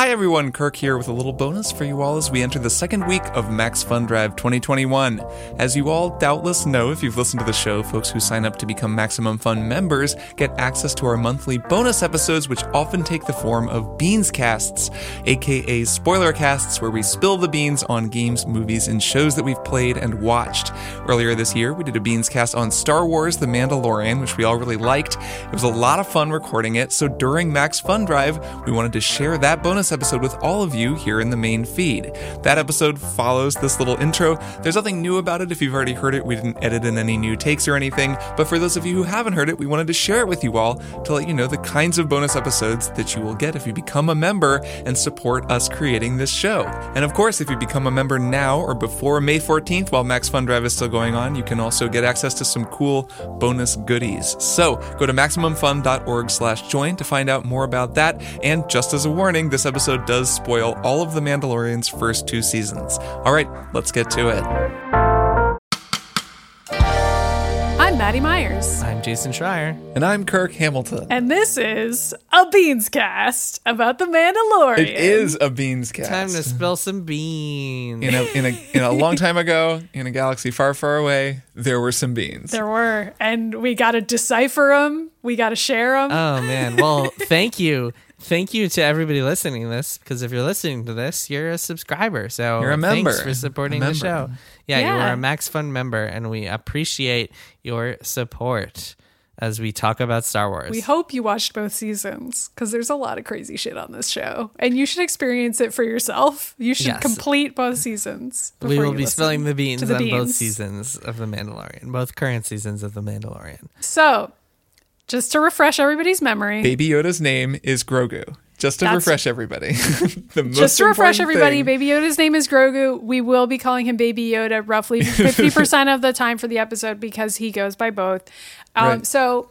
Hi everyone, Kirk here with a little bonus for you all as we enter the second week of Max Fun Drive 2021. As you all doubtless know if you've listened to the show, folks who sign up to become Maximum Fun members get access to our monthly bonus episodes, which often take the form of Beans Casts, aka spoiler casts, where we spill the beans on games, movies, and shows that we've played and watched. Earlier this year, we did a Beans Cast on Star Wars The Mandalorian, which we all really liked. It was a lot of fun recording it, so during Max Fun Drive, we wanted to share that bonus episode with all of you here in the main feed. That episode follows this little intro. There's nothing new about it if you've already heard it. We didn't edit in any new takes or anything, but for those of you who haven't heard it, we wanted to share it with you all to let you know the kinds of bonus episodes that you will get if you become a member and support us creating this show. And of course, if you become a member now or before May 14th while Max Fun Drive is still going on, you can also get access to some cool bonus goodies. So go to MaximumFun.org slash join to find out more about that. And just as a warning, this episode does spoil all of The Mandalorian's first two seasons. All right, let's get to it. I'm Maddy Myers. I'm Jason Schreier. And I'm Kirk Hamilton. And this is a Beans cast about the Mandalorian. It is a Beans cast. Time to spill some beans. in a, in a in a long time ago, in a galaxy far, far away, there were some beans. There were. And we got to decipher them. We got to share them. Oh man. Well, thank you. Thank you to everybody listening to this because if you're listening to this, you're a subscriber. So You're a member. Thanks for supporting A the show. Yeah, you are a Max Fun member, and we appreciate your support as we talk about Star Wars. we hope you watched both seasons because there's a lot of crazy shit on this show. And you should experience it for yourself. You should Yes. complete both seasons. we will be listen spilling the beans to the on both seasons of The Mandalorian, both current seasons of The Mandalorian. So, just to refresh everybody's memory, Baby Yoda's name is Grogu. Just to That's- refresh everybody. just to refresh everybody, thing- Baby Yoda's name is Grogu. We will be calling him Baby Yoda roughly 50% of the time for the episode because he goes by both. Um, Right. So,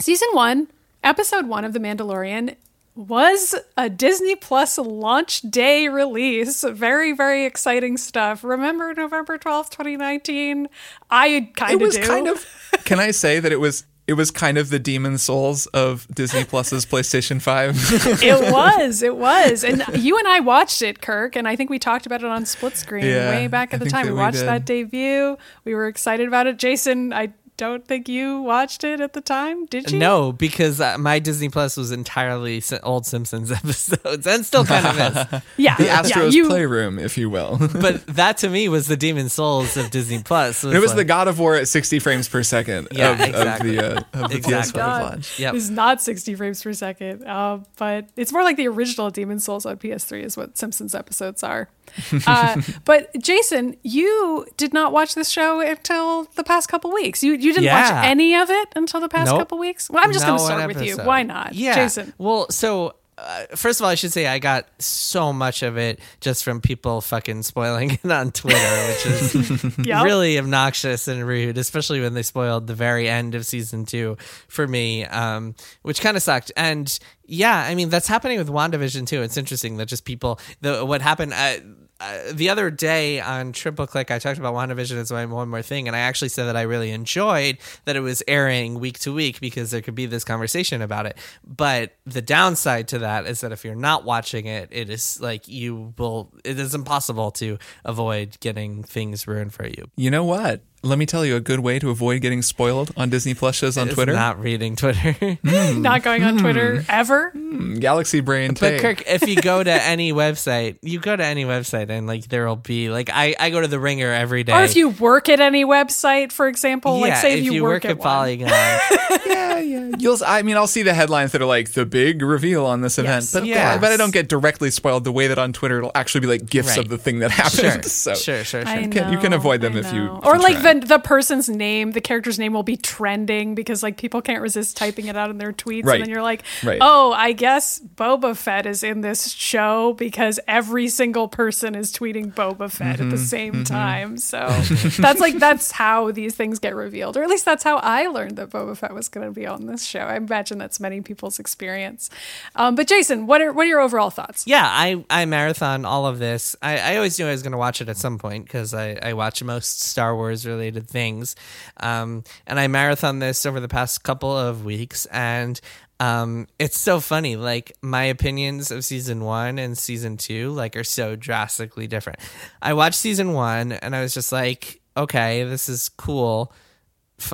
season one, episode one of The Mandalorian was a Disney Plus launch day release. Very, very exciting stuff. Remember November 12th, 2019? I kind it of was do. kind of. Can I say that it was? It was kind of the demon souls of Disney Plus's PlayStation Five. it was. It was. And you and I watched it, Kirk, and I think we talked about it on split screen Yeah, way back I at the time. We we watched did. that debut. We were excited about it. Jason, I don't think you watched it at the time, did you? No, because uh, my Disney Plus was entirely old Simpsons episodes, and still kind of is. Yeah. the yeah, Astros you, playroom, if you will. But that to me was the Demon Souls of Disney Plus. it was the like- God of War at 60 frames per second Yeah, of, exactly. of the, uh, of the Exactly. PS5 launch. Yep. It's not 60 frames per second, uh, but it's more like the original Demon Souls on PS3 is what Simpsons episodes are. Uh, but Jason, you did not watch this show until the past couple weeks. You you didn't watch any of it until the past Nope. couple weeks. Well, I'm just going to start with you. Why not, Yeah. Jason? Well, so uh, first of all, I should say I got so much of it just from people fucking spoiling it on Twitter, which is Yep. really obnoxious and rude, especially when they spoiled the very end of season two for me, um, which kind of sucked. And yeah, I mean that's happening with WandaVision too. It's interesting that just people the what happened. Uh, uh, the other day on Triple Click, I talked about WandaVision as my one more thing, and I actually said that I really enjoyed that it was airing week to week because there could be this conversation about it. But the downside to that is that if you're not watching it, it is like you will, it is impossible to avoid getting things ruined for you. You know what? Let me tell you a good way to avoid getting spoiled on Disney Plus shows on It's Twitter. not reading Twitter. Not going on Twitter Hmm. ever. Galaxy Brain But Tay. Kirk, if you go to any website, you go to any website and like there will be like I, I go to the Ringer every day. Or if you work at any website, for example, like say if, you, work, at, one. Polygon, yeah, yeah. You'll. I mean, I'll see the headlines that are like the big reveal on this event, Yes. but Yes. but I don't get directly spoiled the way that on Twitter it'll actually be like gifs Right. of the thing that happened. sure, so sure, sure, sure. You can- you can avoid them I if you- know. if or you like try. the the person's name, the character's name will be trending because like people can't resist typing it out in their tweets, Right. and then you're like, Right. oh, I guess Boba Fett is in this show because every single person is tweeting Boba Fett Mm-hmm. at the same time. So that's like that's how these things get revealed, or at least that's how I learned that Boba Fett was going to be on this show. I imagine that's many people's experience. Um, but Jason, what are what are your overall thoughts? yeah, I I marathon all of this. I, I always knew I was going to watch it at some point because I, I watch most Star Wars related things, um, and I marathon this over the past couple of weeks, and Um, it's so funny. Like my opinions of season one and season two, like, are so drastically different. I watched season one and I was just like, okay, this is cool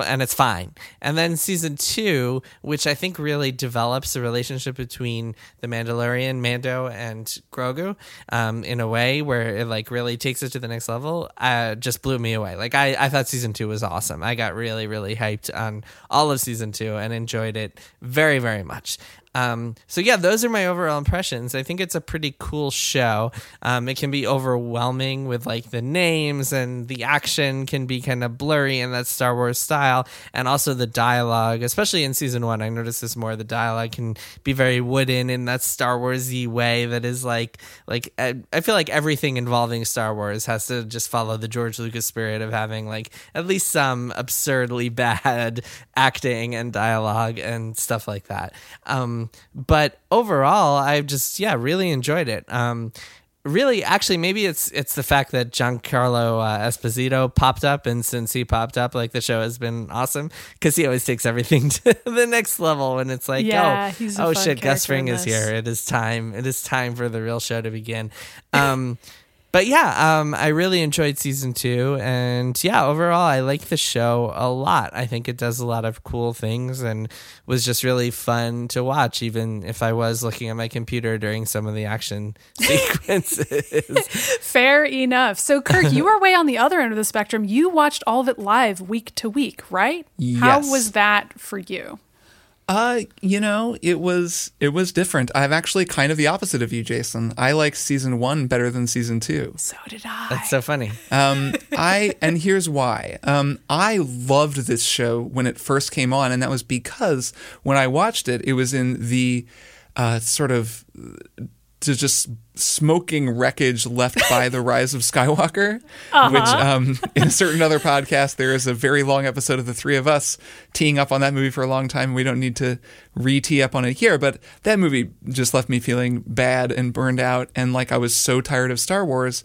and it's fine. And then season two, which I think really develops the relationship between the Mandalorian, Mando, and Grogu, um, in a way where it like really takes it to the next level, uh, just blew me away. Like I, I thought season two was awesome. I got really, really hyped on all of season two and enjoyed it very, very much. Um, so yeah, those are my overall impressions. I think it's a pretty cool show. Um, it can be overwhelming with like the names and the action can be kind of blurry in that Star Wars style, and also the dialogue, especially in season one. I noticed this more. The dialogue can be very wooden in that Star Warsy way that is like like I feel like everything involving Star Wars has to just follow the George Lucas spirit of having like at least some absurdly bad acting and dialogue and stuff like that. Um, but overall, I just yeah really enjoyed it. Um, really, actually, maybe it's it's the fact that Giancarlo uh, Esposito popped up, and since he popped up, like the show has been awesome because he always takes everything to the next level. And it's like, Yeah, oh, oh shit, Gus Fring is here. It is time. It is time for the real show to begin. Um, but yeah, um, I really enjoyed season two, and yeah, overall, I like the show a lot. I think it does a lot of cool things, and was just really fun to watch. Even if I was looking at my computer during some of the action sequences. Fair enough. So, Kirk, you were way on the other end of the spectrum. You watched all of it live week to week, right? How was that for you? Uh, you know, it was it was different. I'm actually kind of the opposite of you, Jason. I like season one better than season two. So did I. That's so funny. Um, I and here's why. Um, I loved this show when it first came on, and that was because when I watched it, it was in the uh, sort of to just smoking wreckage left by the rise of Skywalker, which um, in a certain other podcast there is a very long episode of the three of us teeing up on that movie for a long time. We don't need to re-tee up on it here, but that movie just left me feeling bad and burned out, and like I was so tired of Star Wars.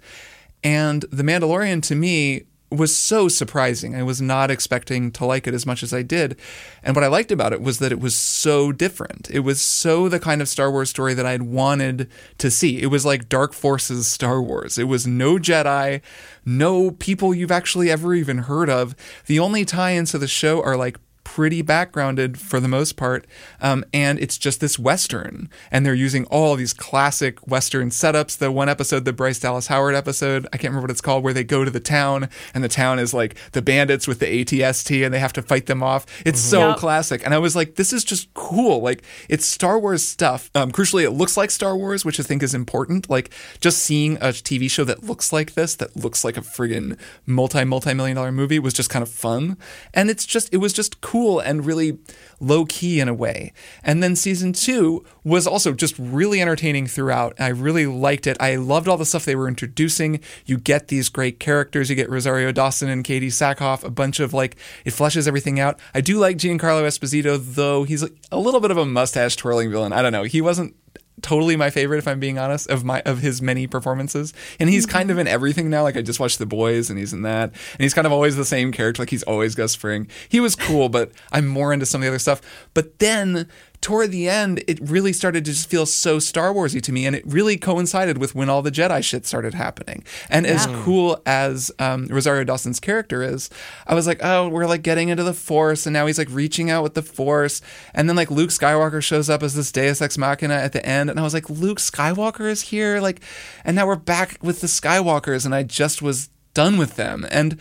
And The Mandalorian to me was so surprising. I was not expecting to like it as much as I did. And what I liked about it was that it was so different. It was so the kind of Star Wars story that I'd wanted to see. It was like Dark Forces Star Wars. It was no Jedi, no people you've actually ever even heard of. The only tie ins to the show are like pretty backgrounded for the most part. Um, and it's just this Western. And they're using all these classic Western setups. The one episode, the Bryce Dallas Howard episode, I can't remember what it's called, where they go to the town and the town is like the bandits with the ATST and they have to fight them off. It's so Yep. classic. And I was like, this is just cool. Like, it's Star Wars stuff. Um, crucially, it looks like Star Wars, which I think is important. Like, just seeing a TV show that looks like this, that looks like a friggin' multi, multi million dollar movie was just kind of fun. And it's just, it was just cool and really low key in a way. And then season two was also just really entertaining throughout. I really liked it. I loved all the stuff they were introducing. You get these great characters. You get Rosario Dawson and Katee Sackhoff, a bunch of like, it fleshes everything out. I do like Giancarlo Esposito, though he's a little bit of a mustache twirling villain. I don't know. He wasn't totally my favorite if I'm being honest of my of his many performances. And he's kind of mm-hmm. in everything now. Like I just watched The Boys and he's in that. And he's kind of always the same character. Like he's always Gus Fring. He was cool but I'm more into some of the other stuff. But then toward the end it really started to just feel so Star Warsy to me and it really coincided with when all the Jedi shit started happening. And as cool as um, Rosario Dawson's character is I was like oh we're like getting into the Force and now he's like reaching out with the Force. And then like Luke Skywalker shows up as this Deus Ex Machina at the end and I was like Luke Skywalker is here? Like and now we're back with the Skywalkers and I just was done with them. And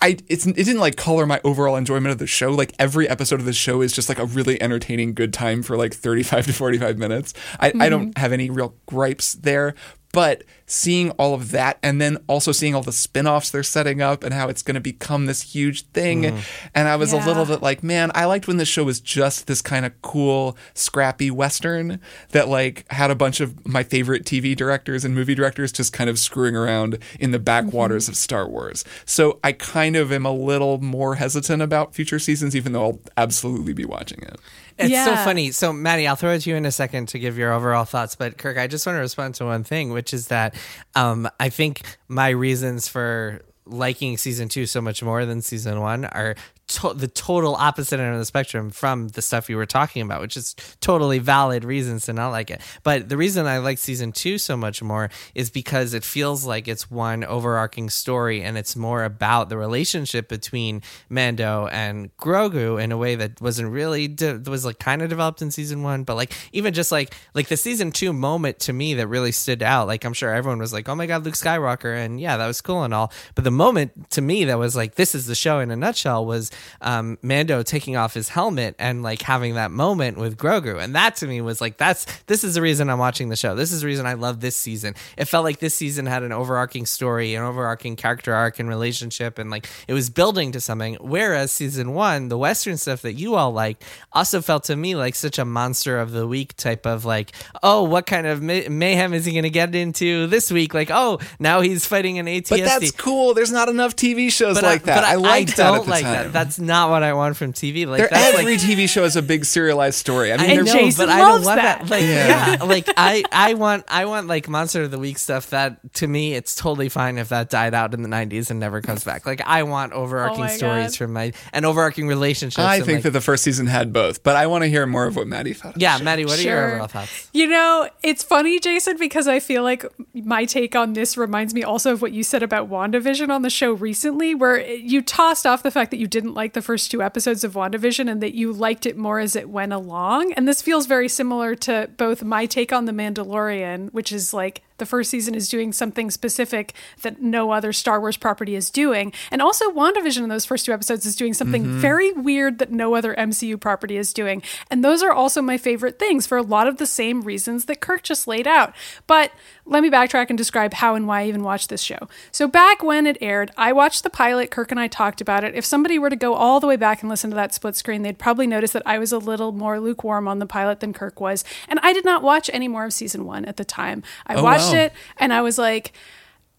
I it's it didn't like color my overall enjoyment of the show. Like every episode of the show is just like a really entertaining good time for like 35 to 45 minutes. I, I don't mm-hmm. have any real gripes there, but seeing all of that and then also seeing all the spin-offs they're setting up and how it's going to become this huge thing and I was a little bit like, man, I liked when this show was just this kind of cool, scrappy western that like had a bunch of my favorite TV directors and movie directors just kind of screwing around in the backwaters Mm-hmm. of Star Wars. So I kind of am a little more hesitant about future seasons, even though I'll absolutely be watching it. It's so funny. So, Maddy, I'll throw it to you in a second to give your overall thoughts. But, Kirk, I just want to respond to one thing, which is that um, I think my reasons for liking season two so much more than season one are to- the total opposite end of the spectrum from the stuff you were talking about, which is totally valid reasons to not like it. But the reason I like season two so much more is because it feels like it's one overarching story and it's more about the relationship between Mando and Grogu in a way that wasn't really de- was like kind of developed in season one, but like even just like like the season two moment to me that really stood out. Like I'm sure everyone was like, "Oh my god, Luke Skywalker," and yeah, that was cool and all. But the moment to me that was like, "This is the show in a nutshell," was um, Mando taking off his helmet and like having that moment with Grogu, and that to me was like, "That's this is the reason I'm watching the show. This is the reason I love this season." It felt like this season had an overarching story, an overarching character arc and relationship, and like it was building to something. Whereas season one, the Western stuff that you all liked, also felt to me like such a monster of the week type of like, oh, what kind of may- mayhem is he going to get into this week? Like, oh, now he's fighting an ATST. But that's cool. There's not enough TV shows But like that. But I, liked that don't at the like time. that. That's not what I want from TV. Like that's every like, TV show is a big serialized story. I mean, I know, Jason but I don't want that. that. Like, Yeah. yeah. like I, I want, I want like Monster of the Week stuff. That to me, it's totally fine if that died out in the '90s and never comes back. Like, I want overarching Oh stories God. from my and overarching relationships. I and, think like- that the first season had both, but I want to hear more of what Maddy thought. Yeah. Maddy, what are your Sure. overall thoughts? You know, it's funny, Jason, because I feel like my take on this reminds me also of what you said about WandaVision on the show recently, where you tossed off the fact that you didn't like the first two episodes of WandaVision and that you liked it more as it went along. And this feels very similar to both my take on The Mandalorian, which is like the first season is doing something specific that no other Star Wars property is doing. And also, WandaVision in those first two episodes is doing something mm-hmm. very weird that no other MCU property is doing. And those are also my favorite things for a lot of the same reasons that Kirk just laid out. But let me backtrack and describe how and why I even watched this show. So, back when it aired, I watched the pilot. Kirk and I talked about it. If somebody were to go all the way back and listen to that split screen, they'd probably notice that I was a little more lukewarm on the pilot than Kirk was. And I did not watch any more of season one at the time. I Oh, watched wow. Oh. it and I was like,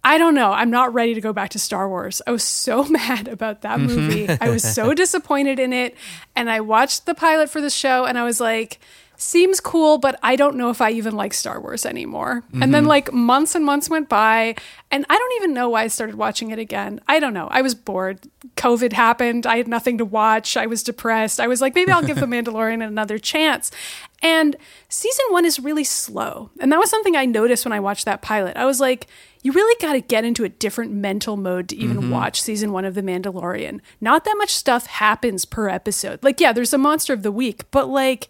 I don't know. I'm not ready to go back to Star Wars. I was so mad about that mm-hmm. movie. I was so disappointed in it. And I watched the pilot for the show and I was like, seems cool, but I don't know if I even like Star Wars anymore. And then mm-hmm. like months and months went by and I don't even know why I started watching it again. I don't know. I was bored. COVID happened. I had nothing to watch. I was depressed. I was like, maybe I'll give The Mandalorian another chance. And season one is really slow. And that was something I noticed when I watched that pilot. I was like, you really got to get into a different mental mode to even mm-hmm. watch season one of The Mandalorian. Not that much stuff happens per episode. Like, yeah, there's a monster of the week, but like,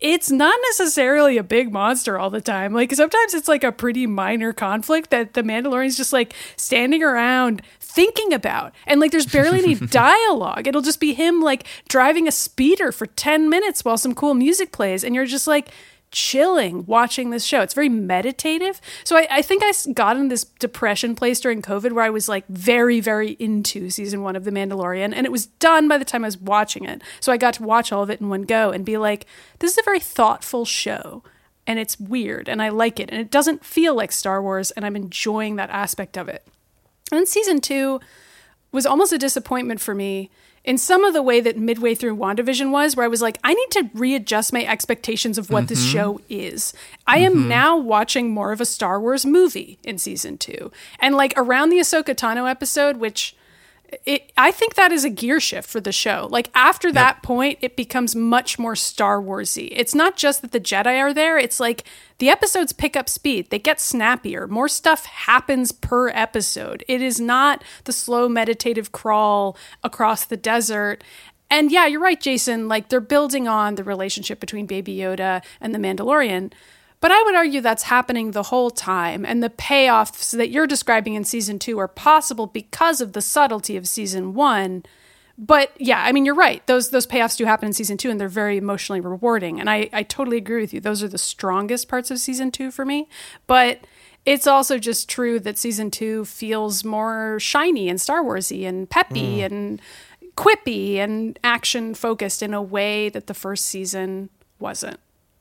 it's not necessarily a big monster all the time. Like sometimes it's like a pretty minor conflict that the Mandalorian's just like standing around thinking about. And like there's barely any dialogue. It'll just be him like driving a speeder for 10 minutes while some cool music plays. And you're just like, chilling watching this show. It's very meditative. So I, I think I got in this depression place during COVID where I was like very, very into season one of The Mandalorian. And it was done by the time I was watching it. So I got to watch all of it in one go and be like, this is a very thoughtful show. And it's weird and I like it. And it doesn't feel like Star Wars. And I'm enjoying that aspect of it. And then season two was almost a disappointment for me in some of the way that midway through WandaVision was, where I was like, I need to readjust my expectations of what this mm-hmm. show is. I am mm-hmm. now watching more of a Star Wars movie in season two. And like around the Ahsoka Tano episode, which it, I think that is a gear shift for the show. Like after that point, it becomes much more Star Warsy. It's not just that the Jedi are there; it's like the episodes pick up speed. They get snappier. More stuff happens per episode. It is not the slow meditative crawl across the desert. And yeah, you're right, Jason. Like they're building on the relationship between Baby Yoda and the Mandalorian. But I would argue that's happening the whole time, and the payoffs that you're describing in season two are possible because of the subtlety of season one. But yeah, I mean, you're right. Those those payoffs do happen in season two, and they're very emotionally rewarding. And I, I totally agree with you. Those are the strongest parts of season two for me. But it's also just true that season two feels more shiny and Star Warsy and peppy mm. and quippy and action focused in a way that the first season wasn't.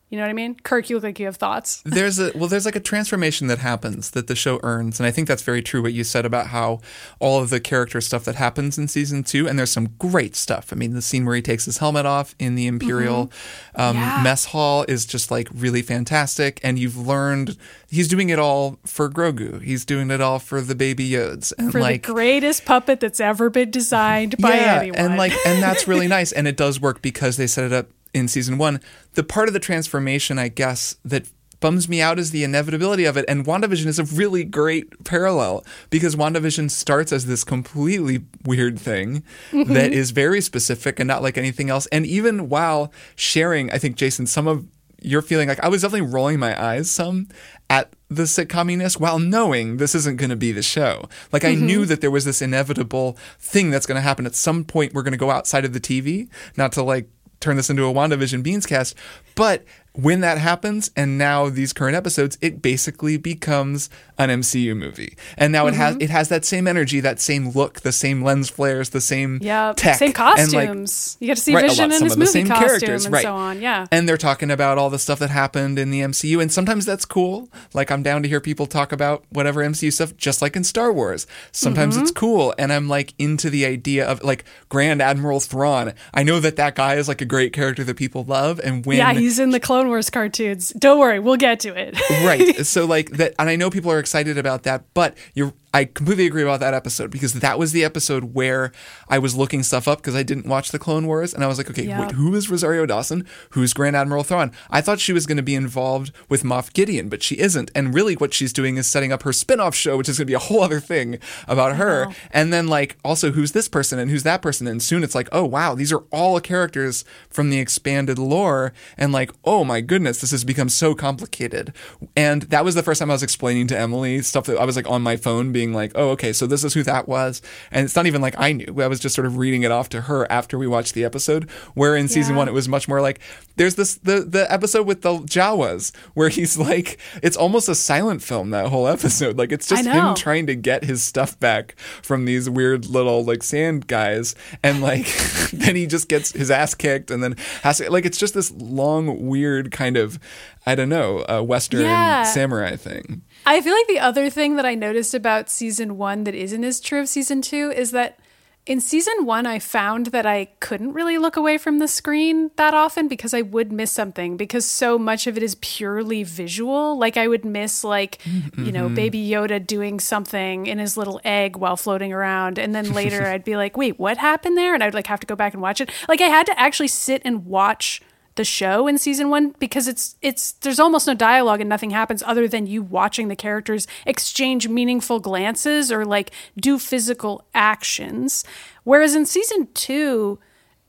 You know what I mean? Kirk, you look like you have thoughts. there's a well there's like a transformation that happens that the show earns and i think that's very true what you said about how all of the character stuff that happens in season two and there's some great stuff i mean the scene where he takes his helmet off in the imperial um, Mm-hmm. Yeah. mess hall is just like really fantastic and you've learned he's doing it all for grogu he's doing it all for the baby yods and For like the greatest puppet that's ever been designed by yeah, anyone. and like and that's really nice and it does work because they set it up in season one the part of the transformation i guess that bums me out is the inevitability of it and wandavision is a really great parallel because wandavision starts as this completely weird thing mm-hmm. that is very specific and not like anything else and even while sharing i think jason some of your feeling like i was definitely rolling my eyes some at the sitcominess while knowing this isn't going to be the show. Like I knew mm-hmm. that there was this inevitable thing that's going to happen at some point. We're going to go outside of the TV, not to like turn this into a WandaVision Beans cast, but when that happens and now these current episodes it basically becomes an MCU movie. And now it has it has that same energy, that same look, the same lens flares, the same yeah, tech same and, like, costumes. you get to see Right, Vision lot- in his movie same costume characters, and right. so on. Yeah. and they're talking about all the stuff that happened in the MCU, and sometimes that's cool. Like I'm down to hear people talk about whatever MCU stuff, just like in Star Wars. Sometimes Mm-hmm. it's cool, and I'm like into the idea of like Grand Admiral Thrawn. I know that that guy is like a great character that people love, and when yeah, he's in the Clone Wars cartoons. Don't worry, we'll get to it. right. So like that, and I know people are excited about that, but you're. I completely agree about that episode because that was the episode where I was looking stuff up because I didn't watch the Clone Wars, and I was like, okay, Yeah. wait, who is Rosario Dawson? Who's Grand Admiral Thrawn? I thought she was going to be involved with Moff Gideon, but she isn't. And really, what she's doing is setting up her spin-off show, which is going to be a whole other thing about her. And then like also who's this person and who's that person, and soon it's like, oh wow, these are all characters from the expanded lore, and like, oh my goodness, this has become so complicated. And that was the first time I was explaining to Emily stuff that I was like on my phone, being like, oh okay, so this is who that was, and it's not even like I knew. I was just sort of reading it off to her after we watched the episode. Where in season Yeah. one it was much more like there's this the the episode with the Jawas where he's like it's almost a silent film that whole episode. Like it's just him trying to get his stuff back from these weird little like sand guys and like then he just gets his ass kicked and then has to like it's just this long weird kind of I don't know, uh, western Yeah. samurai thing. I feel like the other thing that I noticed about season one that isn't as true of season two is that in season one, I found that I couldn't really look away from the screen that often because I would miss something because so much of it is purely visual. Like I would miss like, mm-hmm. you know, mm-hmm. baby Yoda doing something in his little egg while floating around. And then later I'd be like, wait, what happened there? And I'd like have to go back and watch it. Like I had to actually sit and watch the show in season one because it's it's there's almost no dialogue and nothing happens other than you watching the characters exchange meaningful glances or like do physical actions. Whereas in season two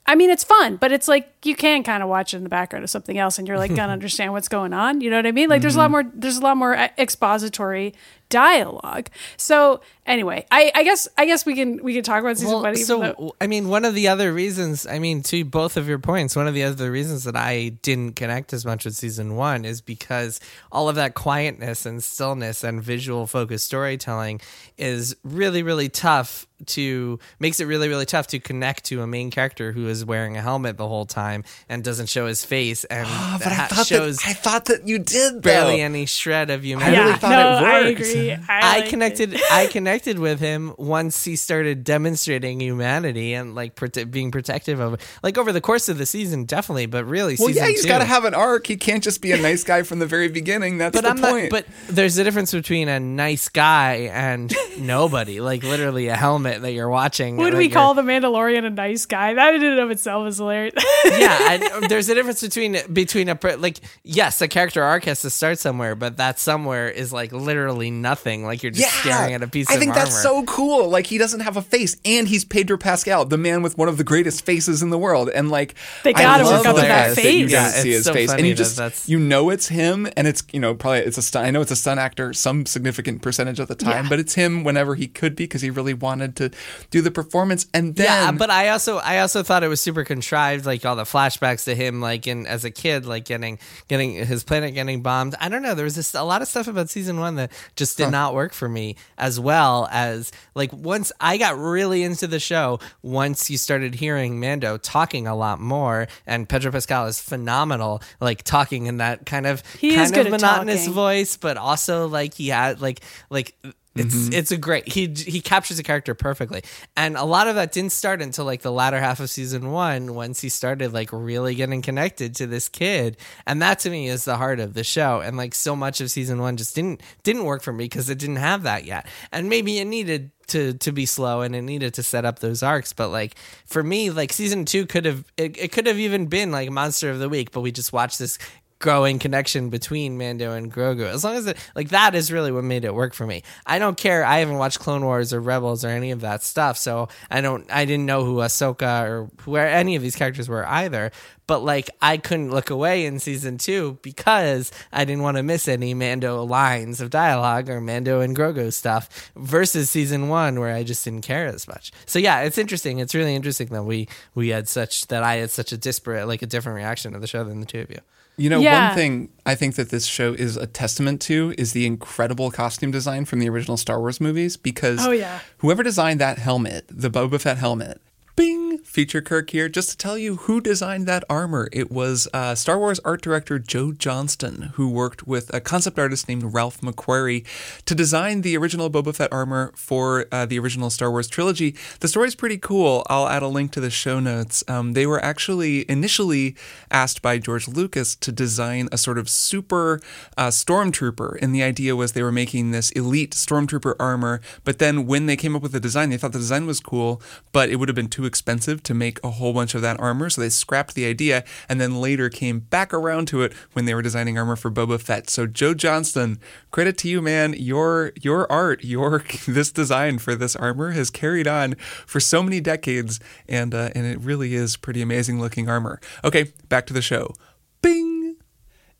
i mean it's fun but it's like you can kind of watch it in the background of something else and you're like gonna understand what's going on you know what i mean? Like there's a lot more there's a lot more uh, expository dialogue. So anyway i i guess i guess we can we can talk about season Well, one so though- I mean, one of the other reasons, I mean, to both of your points, one of the other reasons that I didn't connect as much with season one is because all of that quietness and stillness and visual focused storytelling is really, really tough to makes it really, really tough to connect to a main character who is wearing a helmet the whole time and doesn't show his face and Oh, but I thought shows that I thought that you did barely though. any shred of humanity. I really yeah, thought no, it I worked. agree. I, I liked it. connected. I connected with him once he started demonstrating humanity and like prote- being protective of, like over the course of the season, definitely. But really, Well, season yeah, he's got to have an arc. He can't just be a nice guy from the very beginning. That's But the I'm point. not. But there's a difference between a nice guy and nobody. Like literally a helmet that you're watching. Would that we call the Mandalorian a nice guy? That in and of itself is hilarious. yeah, I, um, there's a difference between between a like yes, a character arc has to start somewhere, but that somewhere is like literally nothing. Like you're just staring at a piece of. I think armor. that's so cool. Like he doesn't have a face, and he's Pedro Pascal, the man with one of the greatest faces in the world. And like They gotta love work up the to that fact that you face. don't Yeah, see his so face, and you just that's- you know it's him, and it's you know probably it's a stunt. I know it's a stunt actor, some significant percentage of the time, Yeah. but it's him whenever he could be because he really wanted to do the performance. And then yeah, but I also I also thought it was super contrived, like all the flashbacks to him like in as a kid, like getting getting his planet getting bombed. I don't know. There was this, a lot of stuff about season one that just did not work for me as well as like once I got really into the show. Once you started hearing Mando talking a lot more, and Pedro Pascal is phenomenal, like talking in that kind of He kind of monotonous talking. voice, but also like he had like like it's mm-hmm. it's a great he he captures the character perfectly, and a lot of that didn't start until like the latter half of season one once he started like really getting connected to this kid, and that to me is the heart of the show, and like so much of season one just didn't didn't work for me because it didn't have that yet, and maybe it needed to to be slow and it needed to set up those arcs. But like for me like season two could have it, it could have even been like monster of the week but we just watched this growing connection between Mando and Grogu. As long as it like that is really what made it work for me. I don't care. I haven't watched Clone Wars or Rebels or any of that stuff, so I don't. I didn't know who Ahsoka or where any of these characters were either. But like, I couldn't look away in season two because I didn't want to miss any Mando lines of dialogue or Mando and Grogu stuff. Versus season one, where I just didn't care as much. So yeah, it's interesting. It's really interesting that we we had such that I had such a disparate, like a different reaction to the show than the two of you. You know, Yeah. one thing I think that this show is a testament to is the incredible costume design from the original Star Wars movies because Oh, yeah. whoever designed that helmet, the Boba Fett helmet, bing, feature Kirk here, just to tell you who designed that armor. It was uh, Star Wars art director Joe Johnston, who worked with a concept artist named Ralph McQuarrie to design the original Boba Fett armor for uh, the original Star Wars trilogy. The story's pretty cool. I'll add a link to the show notes. Um, they were actually initially asked by George Lucas to design a sort of super uh, stormtrooper, and the idea was they were making this elite stormtrooper armor. But then when they came up with the design, they thought the design was cool, but it would have been too expensive to make a whole bunch of that armor, so they scrapped the idea, and then later came back around to it when they were designing armor for Boba Fett. So Joe Johnston, credit to you, man. Your your art, your this design for this armor has carried on for so many decades, and uh, and it really is pretty amazing looking armor. Okay, back to the show. Bing.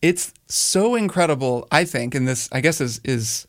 It's so incredible, I think, and this I guess is is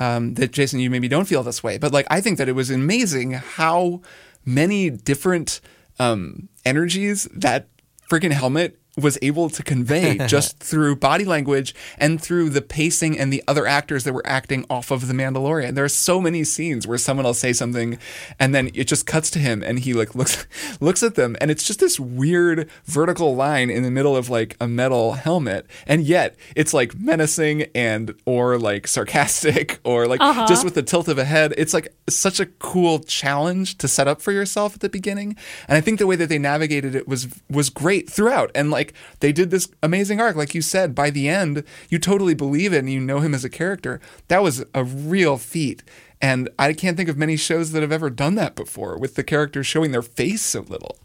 um, that Jason, you maybe don't feel this way, but like I think that it was amazing how many different um, energies that freaking helmet was able to convey just through body language and through the pacing and the other actors that were acting off of the Mandalorian. There are so many scenes where someone will say something and then it just cuts to him and he like looks looks at them and it's just this weird vertical line in the middle of like a metal helmet and yet it's like menacing and or like sarcastic or like uh-huh. just with the tilt of a head. It's like such a cool challenge to set up for yourself at the beginning. And I think the way that they navigated it was was great throughout. And like they did this amazing arc, like you said, by the end, you totally believe it and you know him as a character. That was a real feat. And I can't think of many shows that have ever done that before with the characters showing their face so little.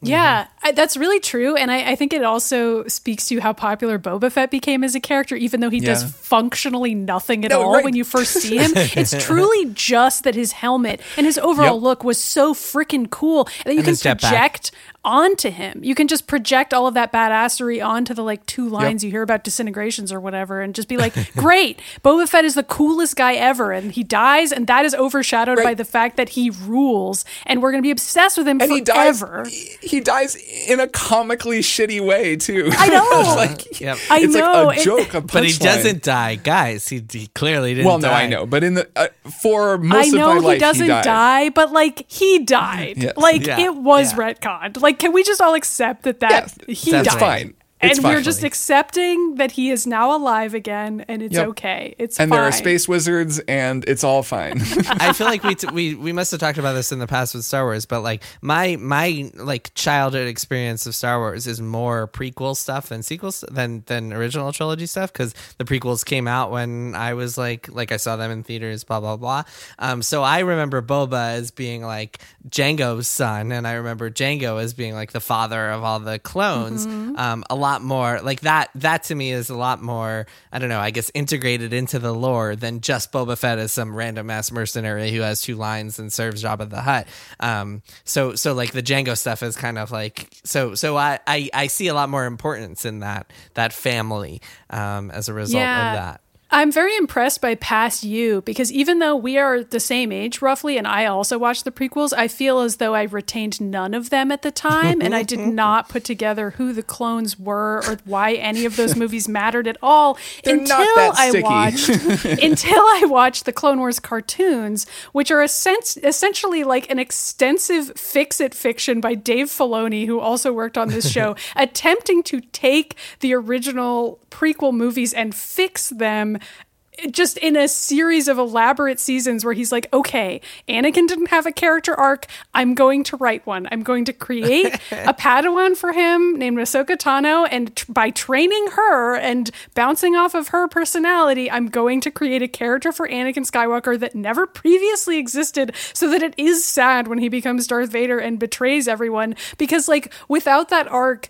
Yeah, I, that's really true. And I, I think it also speaks to how popular Boba Fett became as a character, even though he does functionally nothing at No, all right. when you first see him. it's truly just that his helmet and his overall Yep. look was so freaking cool that you And can his project onto him. You can just project all of that badassery onto the like two lines you hear about disintegrations or whatever and just be like, great, Boba Fett is the coolest guy ever. And he dies, and that is overshadowed by the fact that he rules. And we're going to be obsessed with him And he dies. forever. He, he dies in a comically shitty way too. I know. It's like Yep. I it's know. like a joke. A But he punchline. doesn't die, guys. He, he clearly didn't. Well, no, die. I know, but in the uh, for I most know of my he life, doesn't he died. die, but like he died. Yes. Like Yeah. it was Yeah. retconned. Like, can we just all accept that that Yes, he that's died? fine. It's and we're just accepting that he is now alive again, and it's Yep. okay. It's And fine. there are space wizards, and it's all fine. I feel like we t- we we must have talked about this in the past with Star Wars, but like my my like childhood experience of Star Wars is more prequel stuff than sequels than than original trilogy stuff because the prequels came out when I was like like I saw them in theaters, blah blah blah. Um, so I remember Boba as being like Jango's son, and I remember Jango as being like the father of all the clones. Um, a lot more like that. That to me is a lot more. I don't know. I guess integrated into the lore than just Boba Fett as some random ass mercenary who has two lines and serves Jabba the Hutt. Um, so so like the Jango stuff is kind of like so so I I, I see a lot more importance in that that family um, as a result Yeah. of that. I'm very impressed by past you because even though we are the same age roughly, and I also watched the prequels, I feel as though I retained none of them at the time, and I did not put together who the clones were or why any of those movies mattered at all They're until I watched until I watched the Clone Wars cartoons, which are essen- essentially like an extensive fix-it fiction by Dave Filoni, who also worked on this show, attempting to take the original prequel movies and fix them just in a series of elaborate seasons where he's like, okay, Anakin didn't have a character arc. I'm going to write one. I'm going to create a Padawan for him named Ahsoka Tano. And t- by training her and bouncing off of her personality, I'm going to create a character for Anakin Skywalker that never previously existed so that it is sad when he becomes Darth Vader and betrays everyone. Because, like, without that arc,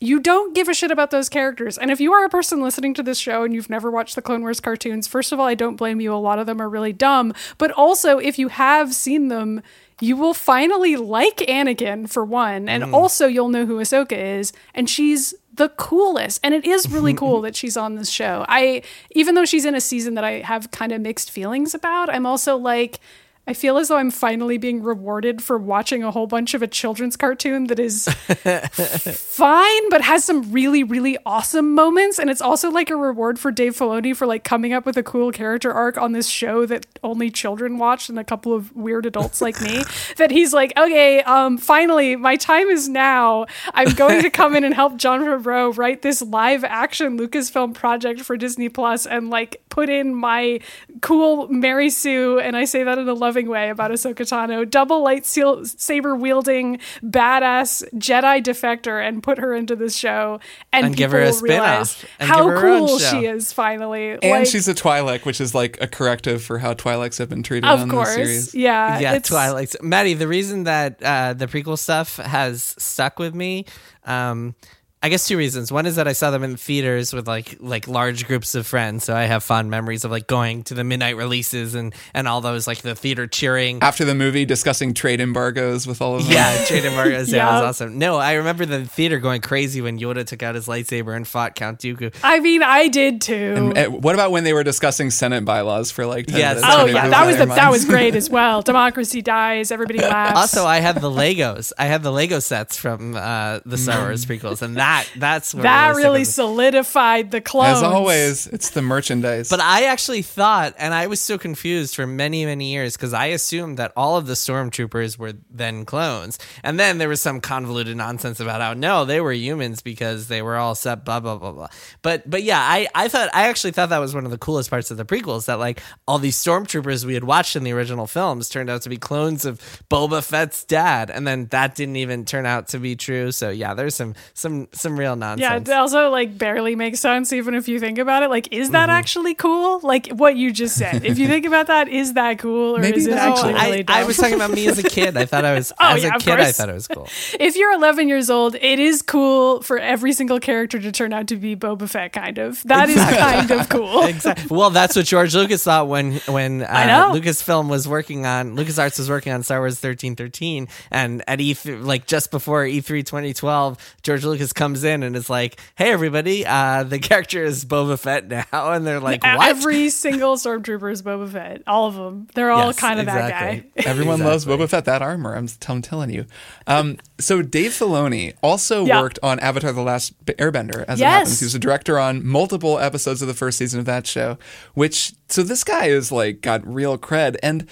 you don't give a shit about those characters. And if you are a person listening to this show and you've never watched the Clone Wars cartoons, first of all, I don't blame you. A lot of them are really dumb. But also, if you have seen them, you will finally like Anakin for one. And mm. also, you'll know who Ahsoka is. And she's the coolest. And it is really cool that she's on this show. I, even though she's in a season that I have kind of mixed feelings about, I'm also like, I feel as though I'm finally being rewarded for watching a whole bunch of a children's cartoon that is fine, but has some really, really awesome moments. And it's also like a reward for Dave Filoni for like coming up with a cool character arc on this show that only children watched and a couple of weird adults like me. That he's like, okay, um, finally, my time is now. I'm going to come in and help Jon Favreau write this live action Lucasfilm project for Disney Plus and like put in my cool Mary Sue, and I say that in a loving way about Ahsoka Tano, double lightsaber wielding badass Jedi defector, and put her into this show, and, And give people her a will realize spin-off, how give her her cool show. she is. Finally, And Like, she's a Twi'lek, which is like a corrective for how Twi'leks have been treated of on the course, series. yeah, yeah, it's, Twilight. Maddy, the reason that uh, the prequel stuff has stuck with me, um, I guess two reasons. One is that I saw them in theaters with like like large groups of friends, so I have fond memories of like going to the midnight releases and and all those like the theater cheering. After the movie, discussing trade embargoes with all of them. Yeah, trade embargoes. Yeah, Yeah. was awesome. No, I remember the theater going crazy when Yoda took out his lightsaber and fought Count Dooku. I mean, I did too. Eh, What about when they were discussing Senate bylaws for like 10 Yes. minutes? Oh yeah, that was the, that was great as well. Democracy dies, everybody laughs. Also, I have the Legos. I have the Lego sets from uh, the Star Wars prequels, and that that's where that stuck really with solidified the clones. As always, it's the merchandise. But I actually thought, and I was so confused for many, many years because I assumed that all of the stormtroopers were then clones. And then there was some convoluted nonsense about how no, they were humans because they were all set, blah, blah, blah, blah. But but yeah, I, I thought I actually thought that was one of the coolest parts of the prequels that like all these stormtroopers we had watched in the original films turned out to be clones of Boba Fett's dad. And then that didn't even turn out to be true. So yeah, there's some some some real nonsense. Yeah, it also like barely makes sense even if you think about it. Like, is Mm-hmm. that actually cool? Like what you just said. if you think about that, is that cool or Maybe is it actually really I, dumb? I was talking about me as a kid. I thought I was Oh, as yeah, a kid. I thought it was cool. if you're 11 years old, it is cool for every single character to turn out to be Boba Fett. Kind of. That is kind of cool. Exactly. Well, that's what George Lucas thought when when uh. Lucasfilm was working on LucasArts was working on Star Wars thirteen thirteen, and at E like just before E three twenty twelve, George Lucas comes in and is like, "Hey, everybody, uh, the character is Boba Fett now," and they're like, "What?" Every single stormtrooper is Boba Fett. All of them. They're all Yes, kind of exactly. that guy. Everyone loves Exactly. Boba Fett. That armor, I'm, I'm telling you. Um, so Dave Filoni also Yeah. worked on Avatar: The Last Airbender. As it Yes. happens, he was a director on multiple episodes of the first season of that show. Which so this guy is like got real cred, and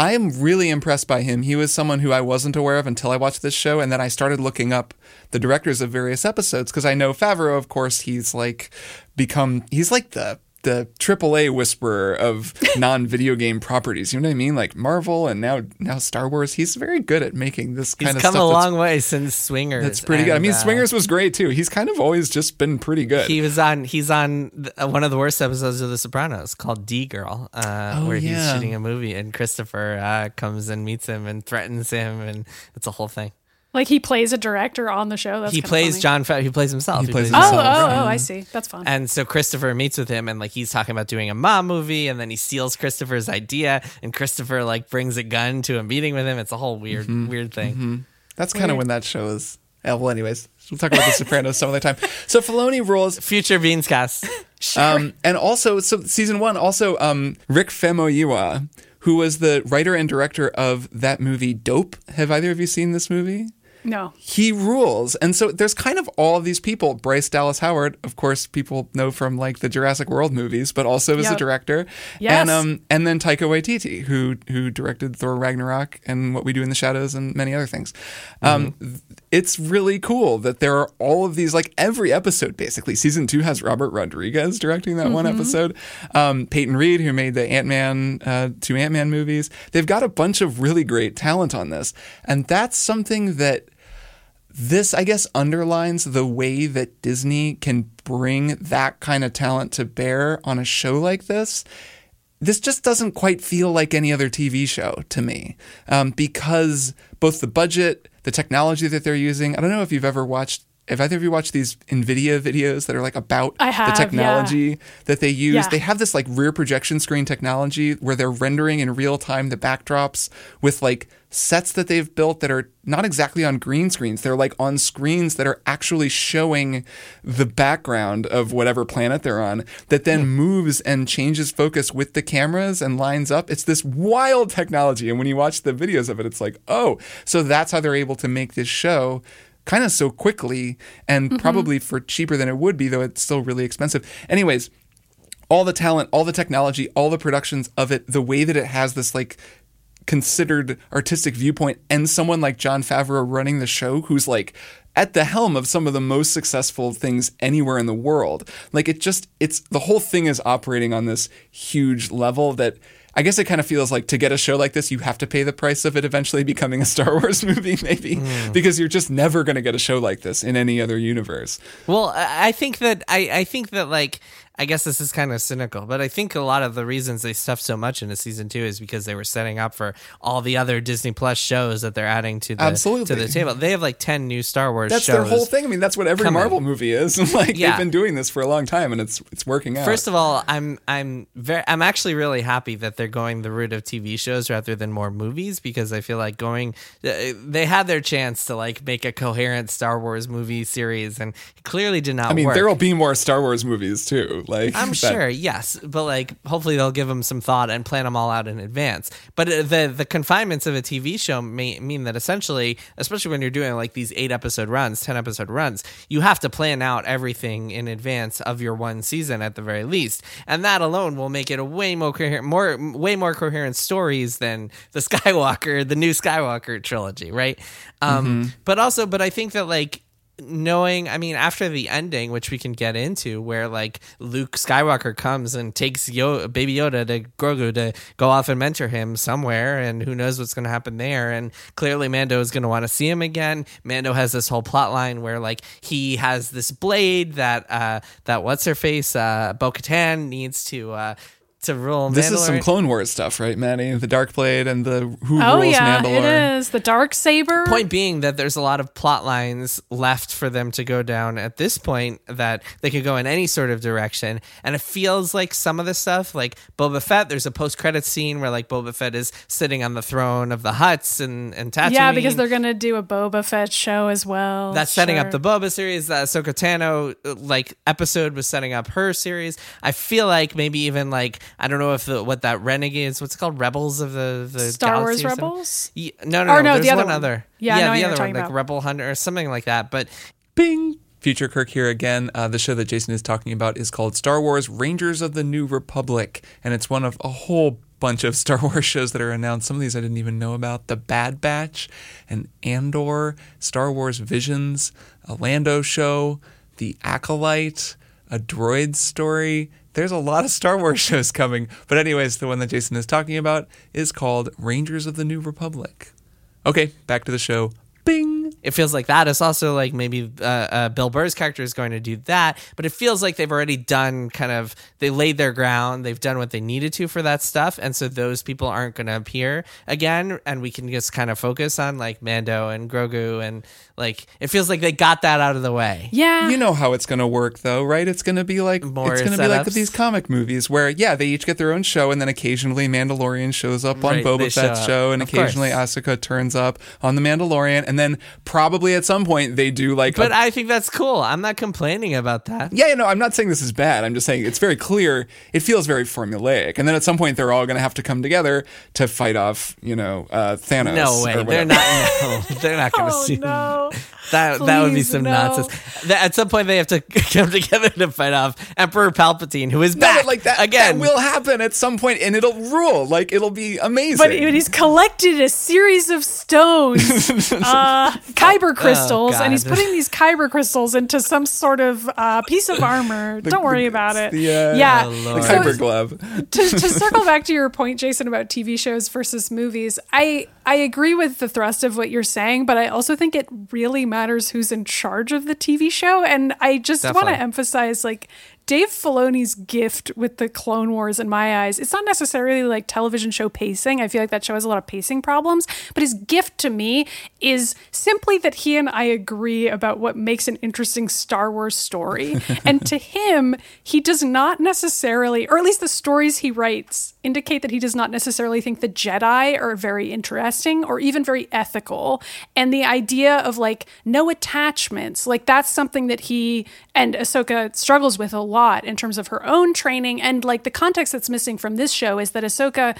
I am really impressed by him. He was someone who I wasn't aware of until I watched this show, and then I started looking up the directors of various episodes because I know Favreau, of course, he's like become he's like the the AAA whisperer of non-video game properties. You know what I mean? Like Marvel and now now Star Wars. He's very good at making this He's kind of come stuff. a long way since Swingers. that's pretty good. I mean, uh, Swingers was great too. He's kind of always just been pretty good. He was on. He's on uh, one of the worst episodes of The Sopranos called D Girl, uh, Oh, where he's shooting a movie, and Christopher uh, comes and meets him and threatens him, and it's a whole thing. Like he plays a director on the show. That's he plays funny. John. Fa- he plays himself. He plays Oh, himself. oh, Right. oh! I see. That's fun. And so Christopher meets with him, and like he's talking about doing a mom movie, and then he steals Christopher's idea, and Christopher like brings a gun to a meeting with him. It's a whole weird, Mm-hmm. weird thing. That's kind of when that show is. eh, Well, anyways, We'll talk about The Sopranos some other time. So Filoni rules. Future Beans cast. Um, and also, so season one, also um, Rick Famuyiwa, who was the writer and director of that movie Dope. Have either of you seen this movie? No. he rules. And so there's kind of all of these people. Bryce Dallas Howard, of course, people know from like the Jurassic World movies, but also as a director. Yes. And um and then Taika Waititi, who who directed Thor Ragnarok and What We Do in the Shadows and many other things. Um th- it's really cool that there are all of these like every episode basically. Season 2 has Robert Rodriguez directing that one episode. Um Peyton Reed who made the Ant-Man uh two Ant-Man movies. They've got a bunch of really great talent on this. And that's something that this i guess underlines the way that disney can bring that kind of talent to bear on a show like this. This just doesn't quite feel like any other tv show to me um, because both the budget the technology that they're using i don't know if you've ever watched have either of you watched these nvidia videos that are like about have, the yeah. technology that they use Yeah. they have this like rear projection screen technology where they're rendering in real time the backdrops with like sets that they've built that are not exactly on green screens. They're like on screens that are actually showing the background of whatever planet they're on that then hmm. moves and changes focus with the cameras and lines up. It's this wild technology. And when you watch the videos of it, it's like, oh, so that's how they're able to make this show kind of so quickly and mm-hmm. probably for cheaper than it would be, though it's still really expensive. Anyways, all the talent, all the technology, all the productions of it, the way that it has this like considered artistic viewpoint, and someone like Jon Favreau running the show, who's like at the helm of some of the most successful things anywhere in the world. Like it just, it's the whole thing is operating on this huge level that. I guess it kind of feels like to get a show like this, you have to pay the price of it eventually becoming a Star Wars movie, maybe, mm. because you're just never going to get a show like this in any other universe. Well, I I think that I, I think that like I guess this is kind of cynical, but I think a lot of the reasons they stuffed so much into season two is because they were setting up for all the other Disney Plus shows that they're adding to the Absolutely. to the table. They have like ten new Star Wars shows. That's their whole thing. I mean, that's what every coming. Marvel movie is. like Yeah. they've been doing this for a long time, and it's it's working out. First of all, I'm I'm very I'm actually really happy that they're going the route of TV shows rather than more movies because I feel like going uh, they had their chance to like make a coherent Star Wars movie series and clearly did not I mean, work. there will be more Star Wars movies too. Like I'm that- sure, yes, but like hopefully they'll give them some thought and plan them all out in advance. But uh, the the confinements of a TV show may mean that essentially, especially when you're doing like these eight episode runs, ten episode runs, you have to plan out everything in advance of your one season at the very least, and that alone will make it a way more coherent, more way more coherent stories than the Skywalker, the new Skywalker trilogy, right? Um, But also, but I think that like knowing i mean after the ending which we can get into where like luke skywalker comes and takes Yo- baby yoda to grogu to go off and mentor him somewhere and who knows what's going to happen there. And clearly mando is going to want to see him again. Mando has this whole plot line where like he has this blade that uh that what's her face uh bo-katan needs to uh to rule This is some Clone Wars stuff, right, Maddie? The Dark Blade and the who Oh rules yeah, Mandalore. it is the dark saber. point being that there's a lot of plot lines left for them to go down at this point that they could go in any sort of direction and it feels like some of the stuff like Boba Fett there's a post-credit scene where like Boba Fett is sitting on the throne of the Hutts and and Tatooine Yeah, because they're gonna do a Boba Fett show as well. that's setting up the Boba series. The Ahsoka Tano uh, like episode was setting up her series. I feel like maybe even like I don't know if the, what that Renegades, what's it called, Rebels of the the Star Galaxy Wars? Rebels? Ye- no, no, Or no. no, There's the other one one. other. Yeah, I know the other one, talking like about. Rebel Hunter or something like that. But Bing. Future Kirk here again. Uh, the show that Jason is talking about is called Star Wars Rangers of the New Republic, and it's one of a whole bunch of Star Wars shows that are announced. Some of these I didn't even know about. The Bad Batch, and Andor, Star Wars Visions, a Lando show, The Acolyte, a droid story. There's a lot of Star Wars shows coming. But, anyways, the one that Jason is talking about is called Rangers of the New Republic. Okay, back to the show. Bing. it feels like that. It's also like maybe uh, uh, Bill Burr's character is going to do that, but it feels like they've already done kind of they laid their ground. They've done what they needed to for that stuff, and so those people aren't going to appear again, and we can just kind of focus on like Mando and Grogu, and like it feels like they got that out of the way. Yeah, You know how it's going to work, though, right? It's going to be like More it's going to be like these comic movies where, yeah, they each get their own show, and then occasionally Mandalorian shows up on Right, they Boba show Fett's up. show, and Of occasionally course. Ahsoka turns up on the Mandalorian, and then probably at some point they do like. But a, I think that's cool. I'm not complaining about that. yeah, no, I'm not saying this is bad. I'm just saying it's very clear. It feels very formulaic, and then at some point they're all going to have to come together to fight off, you know, uh, Thanos. No way. They're not. No, they're not going to Oh see. no. That that would be some no. nonsense. At some point, they have to come together to fight off Emperor Palpatine, who is No, back like that again. That will happen at some point, and it'll rule. Like it'll be amazing. But but he's collected a series of stones, uh, kyber crystals, and he's Oh, putting these kyber crystals into some sort of uh, piece of armor. Don't worry the- about it. the, uh, yeah. Oh, the Lord. So- Kyber glove. to, to circle back to your point, Jason, about TV shows versus movies, I I agree with the thrust of what you're saying, but I also think it really matters who's in charge of the TV show, and I just want to emphasize like. Dave Filoni's gift with the Clone Wars, in my eyes, it's not necessarily like television show pacing. I feel like that show has a lot of pacing problems, but his gift to me is simply that he and I agree about what makes an interesting Star Wars story. and to him, he does not necessarily, or at least the stories he writes, indicate that he does not necessarily think the Jedi are very interesting or even very ethical. And the idea of like no attachments, like that's something that he and Ahsoka struggles with a lot in terms of her own training. And like the context that's missing from this show is that Ahsoka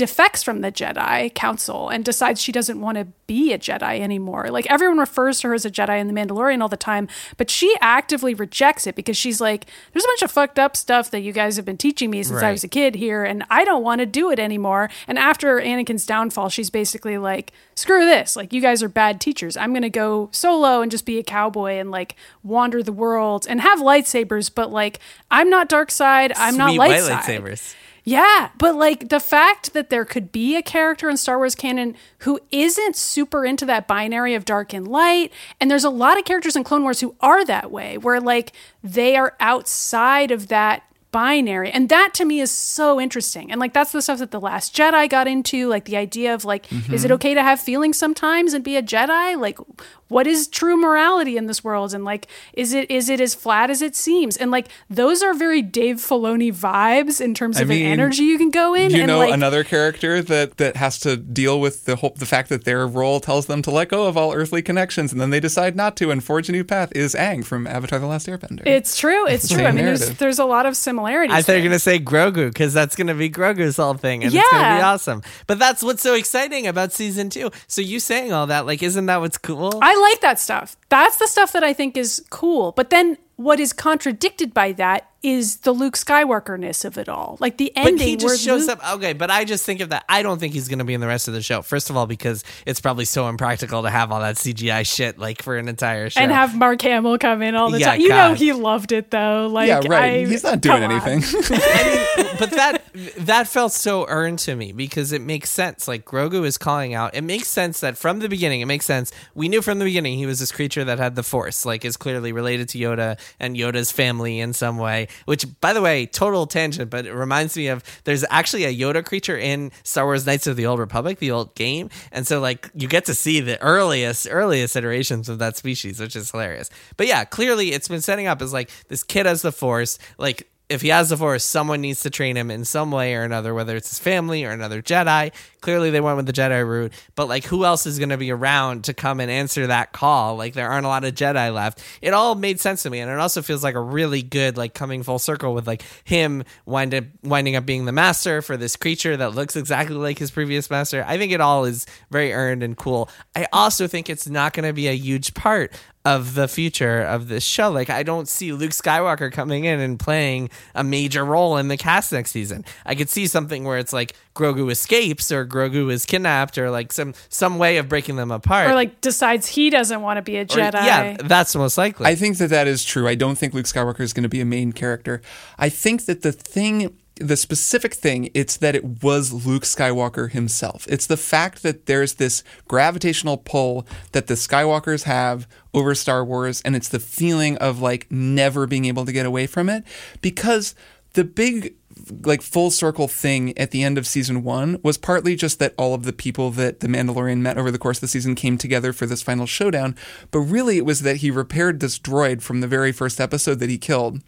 defects from the Jedi Council and decides she doesn't want to be a Jedi anymore. Like everyone refers to her as a Jedi in The Mandalorian all the time, but she actively rejects it because she's like, there's a bunch of fucked up stuff that you guys have been teaching me since I was a kid here, and I don't want to do it anymore. And after Anakin's downfall, she's basically like, screw this. Like, you guys are bad teachers. I'm going to go solo and just be a cowboy and like wander the world and have lightsabers, but like, I'm not dark side. I'm not Sweet light white side. Yeah, but like the fact that there could be a character in Star Wars canon who isn't super into that binary of dark and light, and there's a lot of characters in Clone Wars who are that way, where like they are outside of that binary. And that to me is so interesting. And like that's the stuff that The Last Jedi got into, like the idea of like, is it mm-hmm. okay to have feelings sometimes and be a Jedi? Like what is true morality in this world? And like, is it is it as flat as it seems? And like those are very Dave Filoni vibes in terms I of mean, an energy you can go in. You and know like, another character that that has to deal with the whole, the fact that their role tells them to let go of all earthly connections, and then they decide not to and forge a new path. Is Aang from Avatar: The Last Airbender? It's true. It's true. I mean, there's narrative. there's a lot of similarities. I thought you were gonna say Grogu because that's gonna be Grogu's whole thing, and it's gonna be awesome. But that's what's so exciting about season two. So you saying all that, like, isn't that what's cool? I like that stuff. That's the stuff that I think is cool. But then what is contradicted by that is the Luke Skywalker-ness of it all. Like the ending But he where just shows Luke- up. Okay, but I just think of that. I don't think he's going to be in the rest of the show. First of all, because it's probably so impractical to have all that CGI shit like for an entire show. and have Mark Hamill come in all the Yeah, time. You know he loved it though. Like yeah, right. I- He's not doing anything. I mean, but that that felt so earned to me because it makes sense. Like Grogu is calling out. It makes sense that from the beginning, it makes sense. We knew from the beginning he was this creature that had the Force, like is clearly related to Yoda and Yoda's family in some way. Which, by the way, total tangent, but it reminds me of there's actually a Yoda creature in Star Wars Knights of the Old Republic, the old game, and so like you get to see the earliest earliest iterations of that species, which is hilarious. But yeah, clearly it's been setting up as like this kid has the Force, like if he has the force, someone needs to train him in some way or another, whether it's his family or another Jedi. Clearly, they went with the Jedi route, but like, who else is going to be around to come and answer that call? Like, there aren't a lot of Jedi left. It all made sense to me, and it also feels like a really good, like, coming full circle with like him wind up winding up being the master for this creature that looks exactly like his previous master. I think it all is very earned and cool. I also think it's not going to be a huge part of the future of this show. Like I don't see Luke Skywalker coming in and playing a major role in the cast next season. I could see something where it's like Grogu escapes or Grogu is kidnapped or like some some way of breaking them apart. Or like decides he doesn't want to be a Or- Jedi. yeah, that's most likely. I think that that is true. I don't think Luke Skywalker is going to be a main character. I think that the thing, the specific thing, it's that it was Luke Skywalker himself. It's the fact that there's this gravitational pull that the Skywalkers have over Star Wars, and it's the feeling of like never being able to get away from it because the big like full circle thing at the end of season one was partly just that all of the people that the Mandalorian met over the course of the season came together for this final showdown. But really, it was that he repaired this droid from the very first episode that he killed.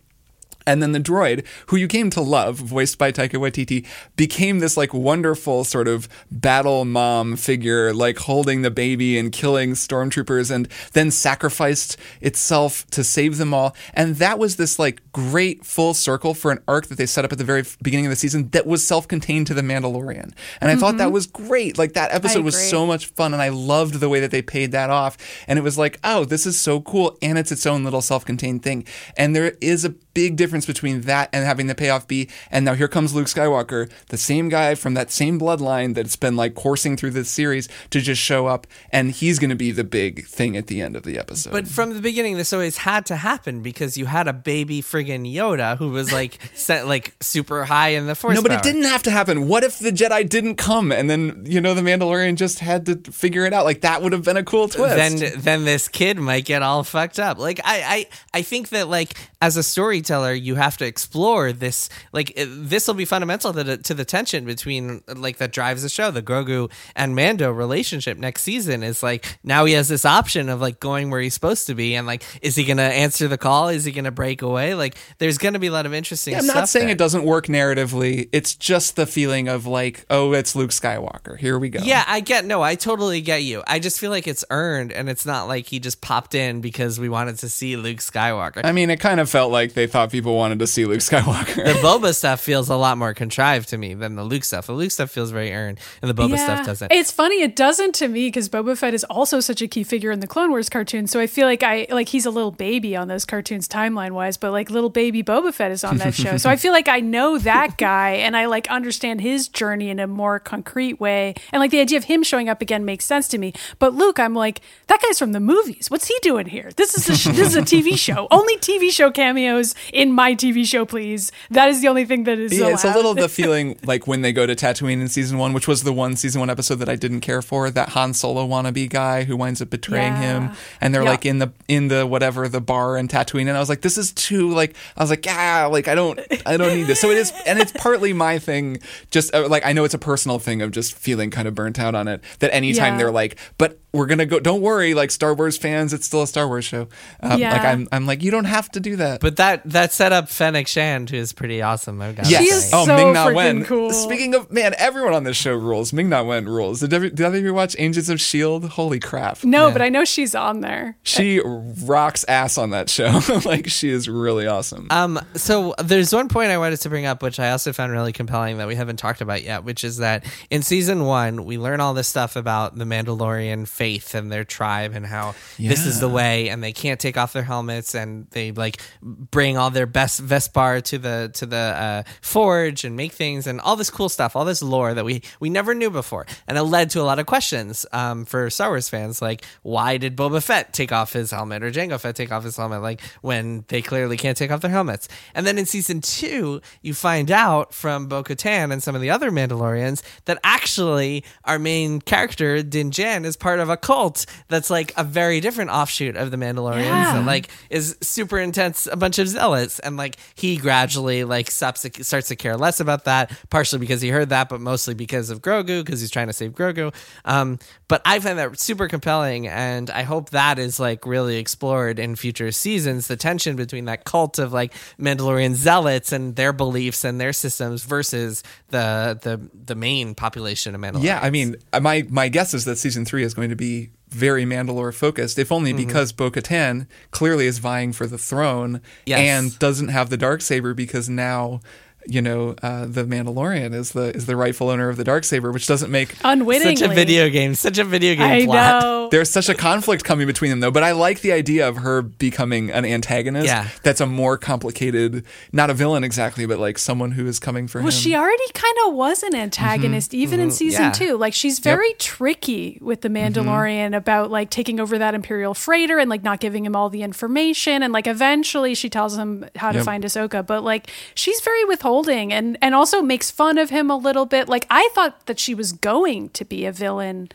And then the droid, who you came to love, voiced by Taika Waititi, became this like wonderful sort of battle mom figure, like holding the baby and killing stormtroopers, and then sacrificed itself to save them all. And that was this like great full circle for an arc that they set up at the very beginning of the season that was self-contained to the Mandalorian. And I thought that mm-hmm. was great. Like that episode was so much fun, and I loved the way that they paid that off. And it was like, oh, this is so cool, and it's its own little self-contained thing. And there is a big difference between that and having the payoff be, and now here comes Luke Skywalker, the same guy from that same bloodline that's been like coursing through this series to just show up, and he's going to be the big thing at the end of the episode. But from the beginning, this always had to happen because you had a baby friggin' Yoda who was like set like super high in the force. no, but it didn't have to happen. What if the Jedi didn't come, and then you know the Mandalorian just had to figure it out? Like that would have been a cool twist. Then then this kid might get all fucked up. Like I I I think that like as a storyteller, you have to explore this. Like this will be fundamental to the, to the tension between like that drives the show. The Grogu and Mando relationship next season is like now he has this option of like going where he's supposed to be, and like is he gonna answer the call? Is he gonna break away? Like there's gonna be a lot of interesting. Yeah, I'm not saying there. it doesn't work narratively. It's just the feeling of like, oh, it's Luke Skywalker. Here we go. Yeah, I get no, I totally get you. I just feel like it's earned and it's not like he just popped in because we wanted to see Luke Skywalker. I mean, it kind of felt like they thought people wanted to see Luke Skywalker. the Boba stuff feels a lot more contrived to me than the Luke stuff. The Luke stuff feels very earned and the Boba stuff doesn't. It's funny, it doesn't to me because Boba Fett is also such a key figure in the Clone Wars cartoon. So I feel like I like he's a little baby on those cartoons timeline wise, but like little baby Boba Fett is on that show. So I feel like I know that guy and I like understand his journey in a more concrete way. And like the idea of him showing up again makes sense to me. But Luke, I'm like, that guy's from the movies. What's he doing here? This is a sh- this is a TV show. Only TV show cameos in my TV show, please. That is the only thing that is Yeah, it's a little the feeling like when they go to Tatooine in season one, which was the one season one episode that I didn't care for. That Han Solo wannabe guy who winds up betraying him, and they're Yeah. like in the in the whatever the bar in Tatooine, and I was like, this is too like I was like, ah, like I don't I don't need this. So it is, and it's partly my thing. Just uh, like I know it's a personal thing of just feeling kind of burnt out on it. That anytime Yeah. they're like, but we're gonna go. Don't worry, like Star Wars fans, it's still a Star Wars show. Um, Yeah. Like I'm I'm like you don't have to do that. but that that set up Fennec Shand, who is pretty awesome. I've got Yes. She is oh, so Ming Na Wen. cool. Speaking of man, everyone on this show rules. Ming Na Wen rules. Did, every, did either of you watch Agents of Shield? Holy crap! No, but I know she's on there. She rocks ass on that show. like she is really awesome. Um, so there's one point I wanted to bring up, which I also found really compelling that we haven't talked about yet, which is that in season one, we learn all this stuff about the Mandalorian faith and their tribe and how this is the way, and they can't take off their helmets, and they like bring all their best Beskar to the to the uh, forge and make things and all this cool stuff, all this lore that we we never knew before, and it led to a lot of questions um, for Star Wars fans, like why did Boba Fett take off his helmet or Jango Fett take off his helmet, like when they clearly can't take off their helmets, and then in season two, you find out from Bo Katan and some of the other Mandalorians that actually our main character Din Djarin is part of a cult that's like a very different offshoot of the Mandalorians, Yeah. and like is super intense, a bunch of zealots, and like he gradually like stops to, starts to care less about that, partially because he heard that, but mostly because of Grogu, because he's trying to save Grogu. Um, but I find that super compelling, and I hope that is like really explored in future seasons. The tension between that cult of like Mandalorian zealots and their beliefs and their systems versus the the the main population of Mandalorians. yeah, I mean, uh, my my guess is that season three is going to be very Mandalore focused, if only mm-hmm. because Bo Katan clearly is vying for the throne Yes. and doesn't have the dark saber because now. You know, uh, the Mandalorian is the is the rightful owner of the dark saber, which doesn't make Unwittingly. such a video game, such a video game I plot. know. there's such a conflict coming between them though but i like the idea of her becoming an antagonist Yeah. that's a more complicated not a villain exactly but like someone who is coming for Well, him she already kind of was an antagonist, mm-hmm. even in mm-hmm. season Yeah. two. Like she's very tricky with the mm-hmm. Mandalorian about like taking over that Imperial freighter and like not giving him all the information. And like eventually she tells him how to Yep. find Ahsoka, but like she's very withholding and and also makes fun of him a little bit. Like I thought that she was going to be a villain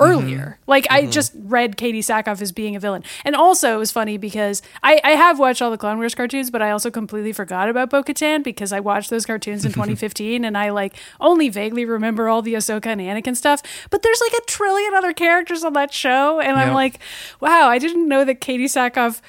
mm-hmm. earlier. Like I mm-hmm. just read Katee Sackhoff as being a villain. And also it was funny because I, I have watched all the Clone Wars cartoons, but I also completely forgot about Bo Katan because I watched those cartoons in 2015 and I like only vaguely remember all the Ahsoka and Anakin stuff. But there's like a trillion other characters on that show. And I'm like, wow, I didn't know that Katee Sackhoff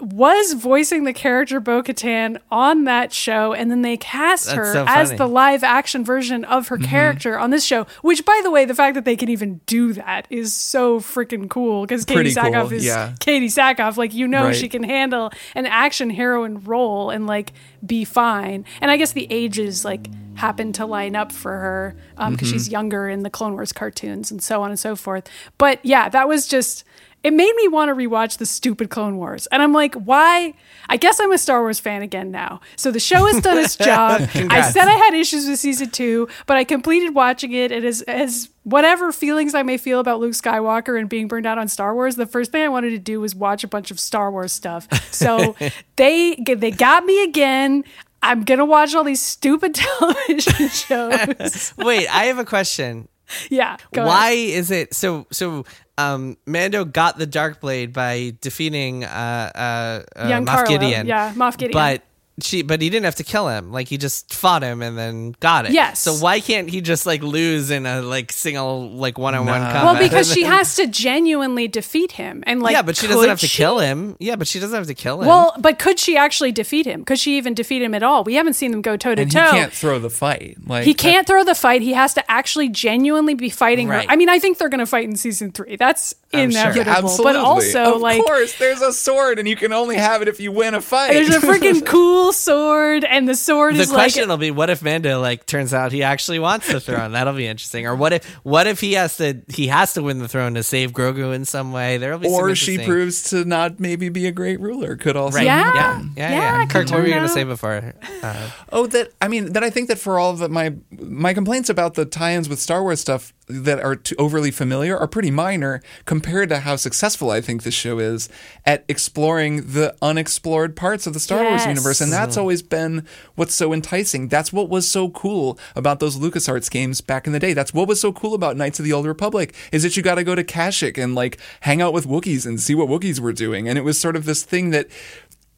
was voicing the character Bo Katan on that show, and then they cast That's her so as the live action version of her character on this show. Which, by the way, the fact that they can even do that is so freaking cool because Katee Pretty cool, Sackhoff is yeah. Katee Sackhoff. Like, you know, Right. she can handle an action heroine role and like be fine. And I guess the ages like happen to line up for her because Mm-hmm. she's younger in the Clone Wars cartoons and so on and so forth. But yeah, that was just it made me want to rewatch the stupid Clone Wars. And I'm like, why? I guess I'm a Star Wars fan again now. So the show has done its job. I said I had issues with season two, but I completed watching it. It is as whatever feelings I may feel about Luke Skywalker and being burned out on Star Wars, the first thing I wanted to do was watch a bunch of Star Wars stuff. So they they got me again. I'm gonna watch all these stupid television shows. Wait, I have a question. Yeah. Why ahead. is it so? So, um, Mando got the dark blade by defeating uh, uh, uh Young Moff Carlo. Gideon. Yeah, Moff Gideon. But she, but he didn't have to kill him. Like he just fought him and then got it. Yes. So why can't he just like lose in a like single like one on one Nah. combat? Well, because she has to genuinely defeat him, and like, yeah, but she doesn't have to she? kill him. Yeah, but she doesn't have to kill him. Well, but could she actually defeat him? Could she even defeat him at all? We haven't seen them go toe to and he toe. can't throw the fight. Like He can't throw the fight. He has to actually genuinely be fighting Right. her. I mean, I think they're going to fight in season three. That's I'm sure. inevitable. Yeah, absolutely. But also, of like, of course, there's a sword, and you can only have it if you win a fight. there's a freaking cool sword, and the sword the is The question like. will be what if Mando like turns out he actually wants the throne? That'll be interesting. Or what if what if he has to he has to win the throne to save Grogu in some way? There'll be some or she proves to not maybe be a great ruler. Could also Right. Yeah. yeah, yeah. Yeah, yeah. Kirk, what were you turn gonna say before? Uh, Oh, that I mean that I think that for all of my my complaints about the tie-ins with Star Wars stuff that are too overly familiar are pretty minor compared to how successful I think this show is at exploring the unexplored parts of the Star Wars universe, and that's always been what's so enticing. That's what was so cool about those LucasArts games back in the day. That's what was so cool about Knights of the Old Republic is that you got to go to Kashyyyk and like hang out with Wookiees and see what Wookiees were doing, and it was sort of this thing that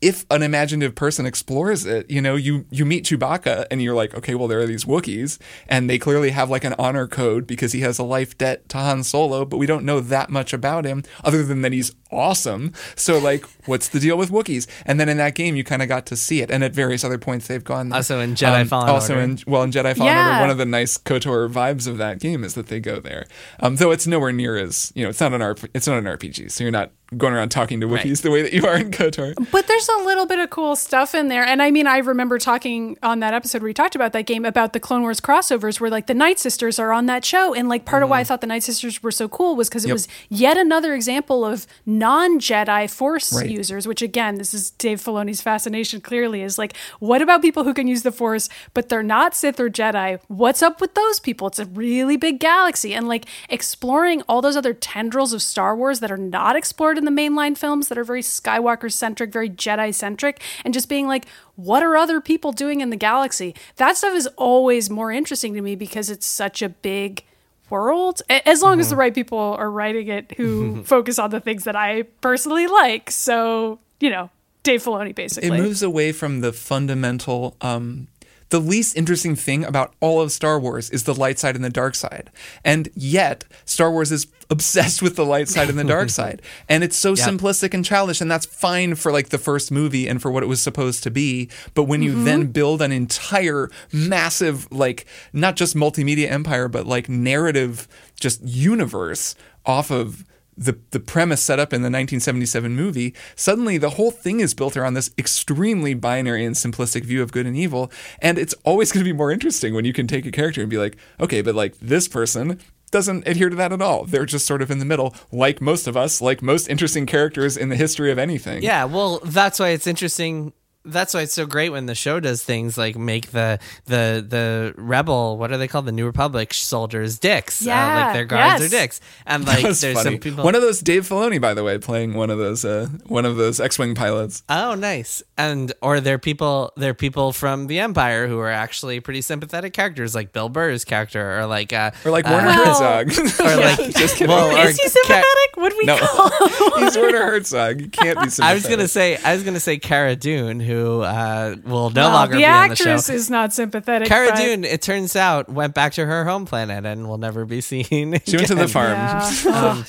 if an imaginative person explores it, you know, you you meet Chewbacca and you're like, okay, well, there are these Wookiees, and they clearly have like an honor code because he has a life debt to Han Solo, but we don't know that much about him other than that he's awesome. So, like, what's the deal with Wookiees? And then in that game, you kind of got to see it, and at various other points, they've gone. there. Also in Jedi Fallen Also Order. in well, in Jedi Fallen Yeah. Order, one of the nice Kotor vibes of that game is that they go there. Um, though it's nowhere near as you know, it's not an RP, it's not an RPG, so you're not going around talking to Wookiees the way that you are in Kotor. But there's a little bit of cool stuff in there. And I mean, I remember talking on that episode where we talked about that game about the Clone Wars crossovers where like the Night Sisters are on that show. And like part of why I mm. thought the Night Sisters were so cool was because it Yep. was yet another example of non Jedi Force Right. users, which again, this is Dave Filoni's fascination clearly is like, what about people who can use the Force, but they're not Sith or Jedi? What's up with those people? It's a really big galaxy. And like exploring all those other tendrils of Star Wars that are not explored in the mainline films that are very Skywalker centric, very Jedi centric, and just being like, what are other people doing in the galaxy? That stuff is always more interesting to me because it's such a big world as long as the right people are writing it who focus on the things that I personally like. So, you know, Dave Filoni basically. it moves away from the fundamental um the least interesting thing about all of Star Wars is the light side and the dark side. And yet, Star Wars is obsessed with the light side and the dark side. And it's so simplistic and childish, and that's fine for like the first movie and for what it was supposed to be. But when you then mm-hmm. build an entire massive, like, not just multimedia empire, but like narrative just universe off of the the premise set up in the 1977 movie, suddenly the whole thing is built around this extremely binary and simplistic view of good and evil, and it's always going to be more interesting when you can take a character and be like, okay, but like this person doesn't adhere to that at all. They're just sort of in the middle, like most of us, like most interesting characters in the history of anything. Yeah, well, that's why it's interesting. That's why it's so great when the show does things like make the the the rebel what are they called the New Republic soldiers dicks uh, like their guards yes. are dicks and like there's funny. some people One of those Dave Filoni, by the way, playing one of those uh, one of those X-wing pilots. Oh, nice. And or they're people they're people from the Empire who are actually pretty sympathetic characters, like Bill Burr's character, or like uh, Or like uh, Werner Well- Herzog. or like Just kidding. well, is he Ca- sympathetic? what do we no, call him? he's Werner Herzog. You can't be sympathetic. I was gonna say I was gonna say Cara Dune, who uh, will no Well, longer the be on the show. actress is not sympathetic. Cara but- Dune, it turns out, went back to her home planet and will never be seen. She went to the farm. Yeah. Oh,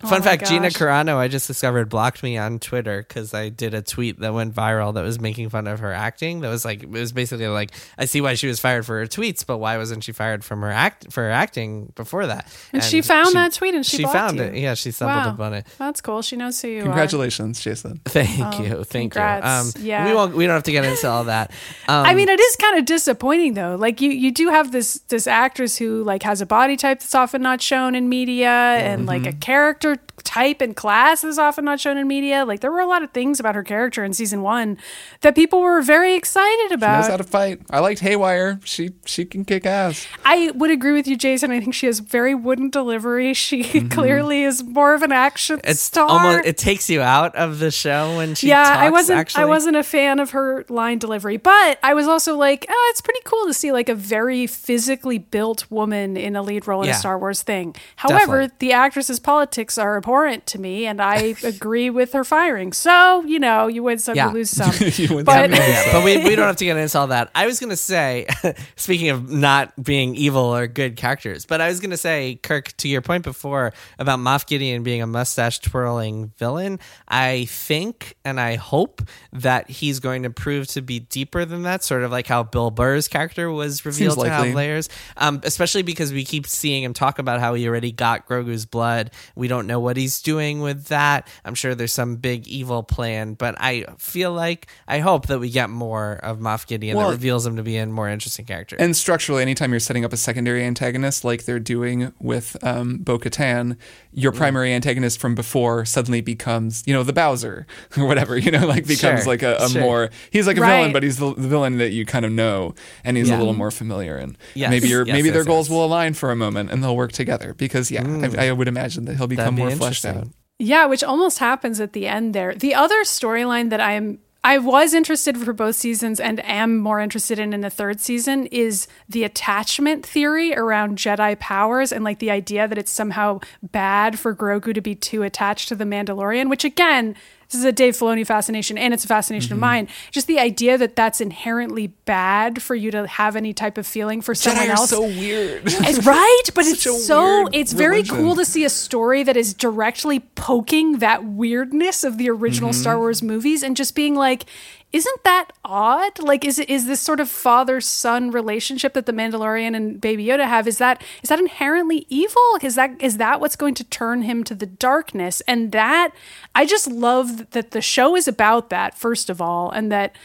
Fun Oh my fact: Gina gosh. Carano, I just discovered, blocked me on Twitter because I did a tweet that went viral that was making fun of her acting. That was like, it was basically like, I see why she was fired for her tweets, but why wasn't she fired from her act for her acting before that? And, she found that tweet and she, blocked found you. it. Yeah, she stumbled Wow. upon it. That's cool. She knows who you are. Congratulations, Jason. Thank you, thank you. Oh. Um, Yeah. we won't. We don't have to get into all that. Um. I mean, it is kind of disappointing though. Like you, you do have this this actress who like has a body type that's often not shown in media, and like Mm-hmm. a character after type and class is often not shown in media. Like there were a lot of things about her character in season one that people were very excited about. Knows about. how to fight. I liked Haywire. She she can kick ass. I would agree with you, Jason. I think she has very wooden delivery. She clearly is more of an action Mm-hmm. it's star. almost. It takes you out of the show when she. yeah, talks, I wasn't. Actually. I wasn't a fan of her line delivery, but I was also like, oh, it's pretty cool to see like a very physically built woman in a lead role in Yeah. a Star Wars thing. However, Definitely. the actress's politics are abhorrent to me, and I agree with her firing. So you know, you win some, Yeah. you lose some. You win but some, yeah, but we, we don't have to get into all that. I was going to say, speaking of not being evil or good characters, but I was going to say, Kirk, to your point before about Moff Gideon being a mustache twirling villain, I think and I hope that he's going to prove to be deeper than that, sort of like how Bill Burr's character was revealed to likely. have layers, um, especially because we keep seeing him talk about how he already got Grogu's blood. We don't know what he's doing with that. I'm sure there's some big evil plan, but I feel like I hope that we get more of Moff Gideon Well- that reveals him to be a more interesting character. And structurally, anytime you're setting up a secondary antagonist like they're doing with um, Bo Katan, your Mm. primary antagonist from before suddenly becomes, you know, the Bowser or whatever, you know, like becomes Sure, like a, a sure. more, he's like a Right. villain, but he's the, the villain that you kind of know and he's Yeah. a little more familiar. And Yes, maybe your yes, maybe their yes, goals yes. will align for a moment and they'll work together because, yeah, I, I would imagine that he'll become be more fleshed out. Yeah, which almost happens at the end there. The other storyline that I'm I was interested for both seasons and am more interested in in the third season is the attachment theory around Jedi powers and like the idea that it's somehow bad for Grogu to be too attached to the Mandalorian, which again, this is a Dave Filoni fascination and it's a fascination Mm-hmm. of mine. Just the idea that that's inherently bad for you to have any type of feeling for someone Jedi are else. so weird. It's right, but it's so it's very religion. cool to see a story that is directly poking that weirdness of the original Mm-hmm. Star Wars movies and just being like isn't that odd? Like is is this sort of father-son relationship that the Mandalorian and Baby Yoda have is that is that inherently evil? Is that is that what's going to turn him to the darkness? And that I just love that the show is about that first of all and that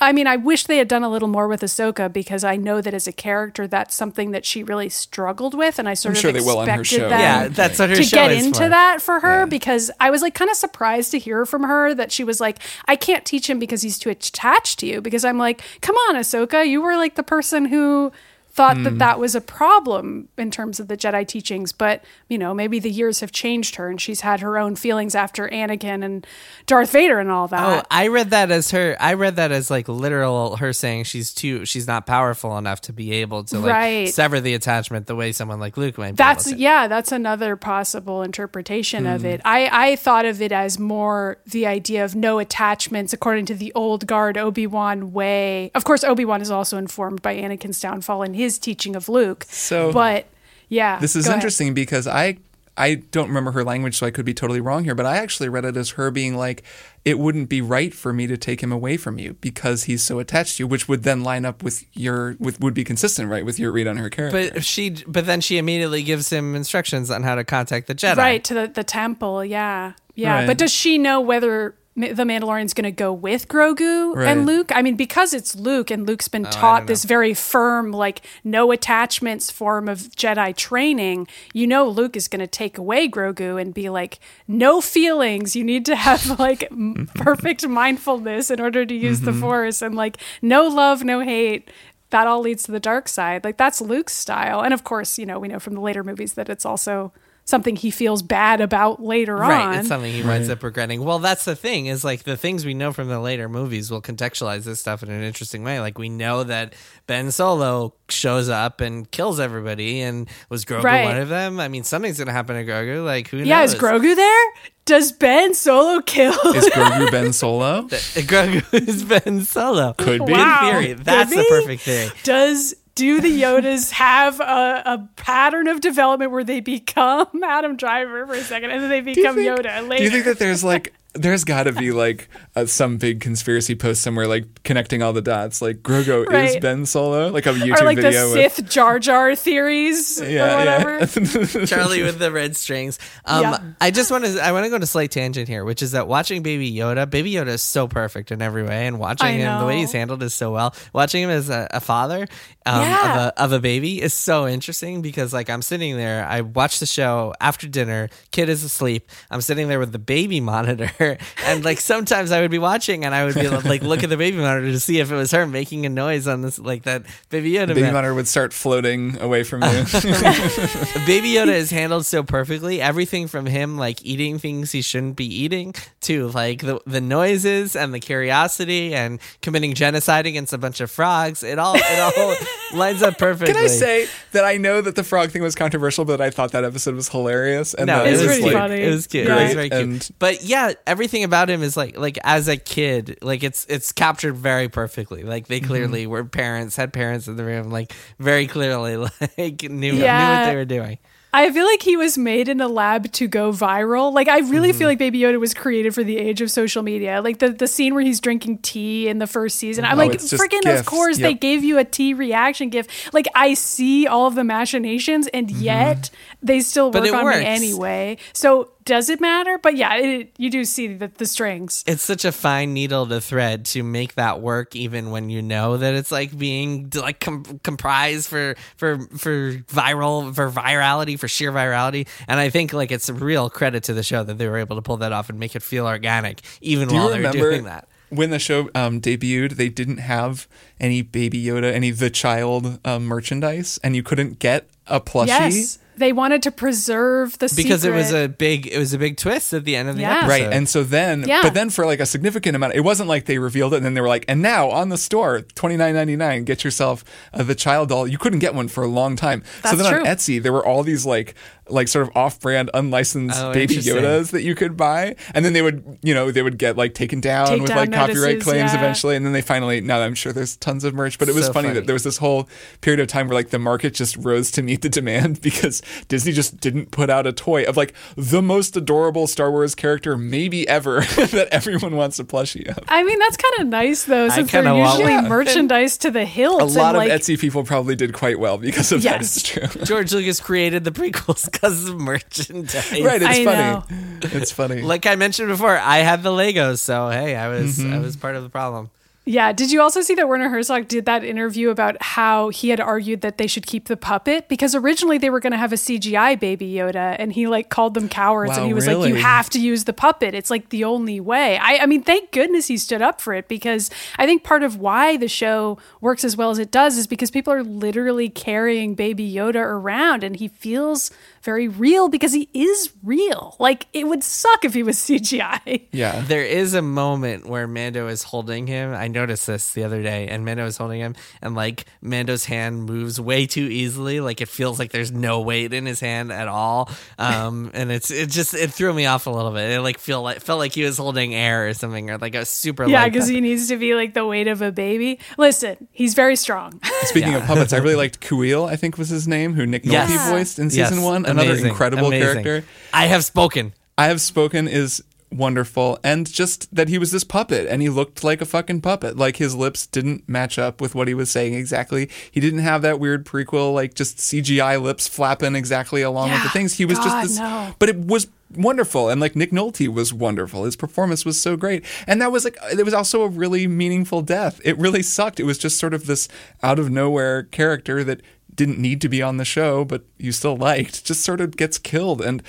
I mean, I wish they had done a little more with Ahsoka because I know that as a character, that's something that she really struggled with, and I sort I'm of sure they will on her expected show. them yeah, that's what her to show get is into for. that for her because I was like kind of surprised to hear from her that she was like, I can't teach him because he's too attached to you. Because I'm like, come on, Ahsoka, you were like the person who thought Hmm. that that was a problem in terms of the Jedi teachings, but you know, maybe the years have changed her and she's had her own feelings after Anakin and Darth Vader and all that. Oh. I read that as her. I read that as like literal her saying she's too. She's not powerful enough to be able to like Right. sever the attachment the way someone like Luke might. Be That's yeah, that's another possible interpretation of Hmm. it. I I thought of it as more the idea of no attachments according to the old guard Obi-Wan way. Of course Obi-Wan is also informed by Anakin's downfall and his teaching of Luke. So- but yeah. This is go ahead. interesting because I I don't remember her language, so I could be totally wrong here. But I actually read it as her being like, "It wouldn't be right for me to take him away from you because he's so attached to you," which would then line up with your with would be consistent, right, with your read on her character. But she, but then she immediately gives him instructions on how to contact the Jedi. Right to the, the temple, yeah, yeah. Right. But does she know whether Ma- the Mandalorian's going to go with Grogu Right. and Luke? I mean, because it's Luke, and Luke's been Oh, taught this very firm, like no attachments form of Jedi training. You know, Luke is going to take away Grogu and be like, no feelings. You need to have like perfect mindfulness in order to use the Force, and like no love, no hate. That all leads to the dark side. Like that's Luke's style, and of course, you know, we know from the later movies that it's also something he feels bad about later Right, on. Right, it's something he winds up regretting. Well, that's the thing is like the things we know from the later movies will contextualize this stuff in an interesting way. Like we know that Ben Solo shows up and kills everybody, and was Grogu Right. one of them? I mean, something's gonna happen to Grogu. Like who knows? yeah, knows? is Grogu there? Does Ben Solo kill? is Grogu Ben Solo? Grogu is Ben Solo. Could be. Wow. Theory. That's Could the be. perfect theory. does do the Yodas have a, a pattern of development where they become Adam Driver for a second and then they become think- Yoda later? Do you think that there's like there's got to be like uh, some big conspiracy post somewhere like connecting all the dots like Grogu is Ben Solo like a YouTube or like the video with Sith Jar Jar theories or whatever? yeah. Charlie with the red strings. Um, Yeah. I just want to I want to go on a slight tangent here, which is that watching Baby Yoda, Baby Yoda is so perfect in every way, and watching him the way he's handled is so well. Watching him as a, a father um, Yeah. of a of a baby is so interesting because like I'm sitting there, I watch the show after dinner, kid is asleep, I'm sitting there with the baby monitor, and like sometimes I would be watching and I would be like look at the baby monitor to see if it was her making a noise on this like that Baby Yoda. Baby man. monitor would start floating away from you. Baby Yoda is handled so perfectly. Everything from him like eating things he shouldn't be eating to like the the noises and the curiosity and committing genocide against a bunch of frogs. It all it all lines up perfectly. Can I say that I know that the frog thing was controversial, but I thought that episode was hilarious. And No, that it was pretty cute. funny. It was cute. It Yeah. was very cute. And- but yeah, everything about him is like like as a kid, like it's it's captured very perfectly. Like they mm-hmm. clearly were parents, had parents in the room, like very clearly like knew knew what they were doing. I feel like he was made in a lab to go viral. Like I really Mm-hmm. feel like Baby Yoda was created for the age of social media. Like the, the scene where he's drinking tea in the first season. I'm Oh, like, freaking of course they gave you a tea reaction gif. Like I see all of the machinations and yet they still work on works. me anyway. So does it matter? But yeah, it, you do see the, the strings. it's such a fine needle to thread to make that work even when you know that it's like being like com- comprised for for for viral for virality for sheer virality and i think like it's a real credit to the show that they were able to pull that off and make it feel organic even Do while they're doing that when the show um, debuted? They didn't have any Baby Yoda, any the child um, merchandise, and you couldn't get a plushie. Yes. They wanted to preserve the because it was a big it was a big twist at the end of the Yeah. episode Right, and so then, Yeah. but then for like a significant amount, it wasn't like they revealed it and then they were like, and now on the store, twenty nine ninety nine, get yourself uh, the child doll. You couldn't get one for a long time. so then true. on Etsy, there were all these like, like sort of off brand, unlicensed Oh, baby. Yodas that you could buy, and then they would, you know, they would get like taken down Take with down like copyright claims yeah. eventually, and then they finally. Now I'm sure there's tons of merch, but it was So funny, funny. that there was this whole period of time where like the market just rose to meet the demand because Disney just didn't put out a toy of like the most adorable Star Wars character maybe ever that everyone wants a plushie of. I mean, that's kind of nice though, since they're usually one. merchandise to the hilt. A lot and, of like, Etsy people probably did quite well because of that. Yes. It's true. george lucas created the prequels because of merchandise right, it's I funny. know. It's funny. like i mentioned before i had the legos so hey i was Mm-hmm. i was part of the problem Yeah. Did you also see that Werner Herzog did that interview about how he had argued that they should keep the puppet because originally they were going to have a CGI baby Yoda and he like called them cowards and he was like, you have to use the puppet. It's like the only way. I, I mean, thank goodness he stood up for it because I think part of why the show works as well as it does is because people are literally carrying baby Yoda around and he feels very real because he is real. Like it would suck if he was CGI. yeah. There is a moment where Mando is holding him. I noticed this the other day, and Mando is holding him, and like Mando's hand moves way too easily. Like it feels like there's no weight in his hand at all. Um, and it's it just it threw me off a little bit. It like feel like felt like he was holding air or something, or like a super Yeah, because he needs to be like the weight of a baby. Listen, he's very strong. Speaking of puppets, I really liked Kuil, I think was his name, who Nick Nolte Yes. voiced in Yes. season one. Another Amazing. incredible Amazing. character. I have spoken. I have spoken is wonderful and just that he was this puppet and he looked like a fucking puppet like his lips didn't match up with what he was saying exactly he didn't have that weird prequel like just cgi lips flapping exactly along with the things he was God, just this no. but it was wonderful and like nick nolte was wonderful his performance was so great and that was like it was also a really meaningful death it really sucked it was just sort of this out of nowhere character that didn't need to be on the show, but you still liked, just sort of gets killed. And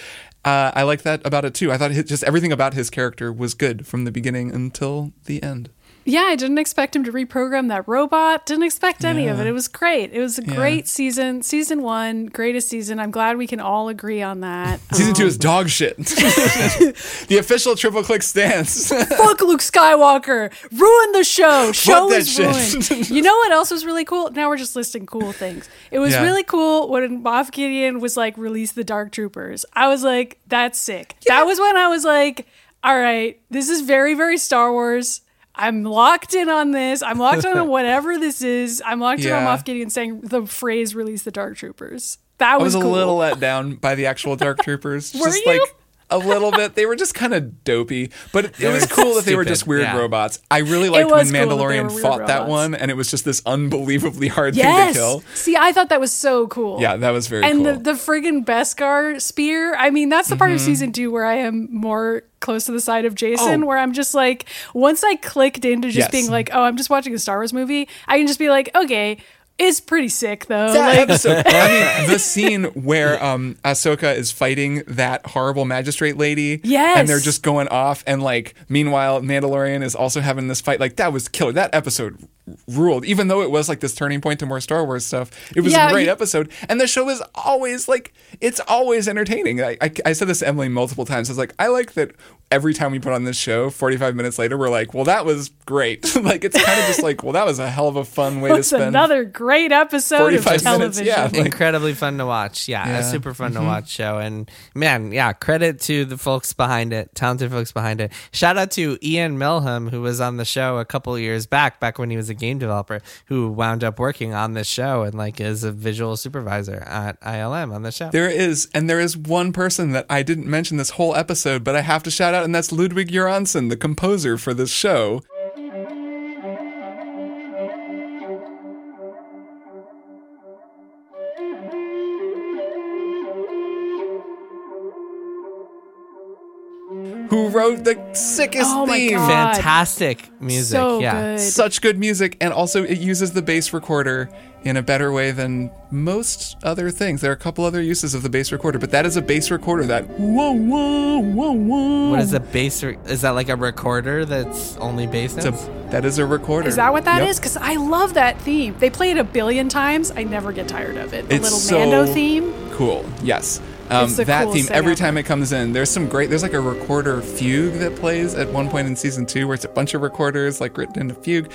uh, I like that about it too. I thought just everything about his character was good from the beginning until the end. Yeah, I didn't expect him to reprogram that robot. Didn't expect any of it. It was great. It was a Yeah. great season. Season one, greatest season. I'm glad we can all agree on that. Season two Um, is dog shit. the official triple click stance. Fuck Luke Skywalker. Ruin the show. Show is shit. ruined. you know what else was really cool? Now we're just listing cool things. It was Yeah. really cool when Moff Gideon was like, release the Dark Troopers. I was like, that's sick. That was when I was like, all right, this is very, very Star Wars. I'm locked in on this. I'm locked in on whatever this is. I'm locked in on Yeah. Moff Gideon saying the phrase "release the Dark Troopers." That I was, was a cool. little let down by the actual Dark Troopers. Were just you? like a little bit. They were just kind of dopey, but it, it was were cool that they were just weird yeah. robots. I really liked was when cool that they Mandalorian were weird fought that one, and it was just this unbelievably hard thing to kill. See, I thought that was so cool. Yeah, that was very and cool. the the friggin' Beskar spear. I mean, that's the part Mm-hmm. of season two where I am more close to the side of Jason, Oh. where I'm just like, once I clicked into just Yes. being like, oh, I'm just watching a Star Wars movie. I can just be like, okay, it's pretty sick though. that like, episode. I mean, the scene where um, Ahsoka is fighting that horrible magistrate lady. Yes. And they're just going off. And, like, meanwhile, Mandalorian is also having this fight. Like, that was killer. That episode ruled. Even though it was, like, this turning point to more Star Wars stuff, it was Yeah, a great you- episode. And the show is always, like, it's always entertaining. I, I, I said this to Emily multiple times. I was like, I like that every time we put on this show, 45 minutes later, we're like, well, that was great. like, it's kind of just like, well, that was a hell of a fun way to it's spend. another great episode of television. minutes, yeah. Like- incredibly fun to watch. Yeah, Yeah. a super fun Mm-hmm. to watch show. And man, yeah, credit to the folks behind it, talented folks behind it. Shout out to Ian Milham, who was on the show a couple of years back, back when he was a game developer, who wound up working on this show and like is a visual supervisor at ILM on the show. There is, and there is one person that I didn't mention this whole episode, but I have to shout out, and that's Ludwig Göransson, the composer for this show. Who the sickest Oh my theme? God. Fantastic music. So yeah. good. Such good music, and also it uses the bass recorder in a better way than most other things. There are a couple other uses of the bass recorder, but that is a bass recorder that whoa whoa whoa whoa. What is a bass? Re- is that like a recorder that's only bass It's notes? a, that is a recorder. Is that what that Yep. is? Because I love that theme. They play it a billion times. I never get tired of it. The It's little so Mando theme. Cool. Yes. Um, that coolest theme every time it comes in. There's some great. There's like a recorder fugue that plays at one point in season two, where it's a bunch of recorders like written in a fugue.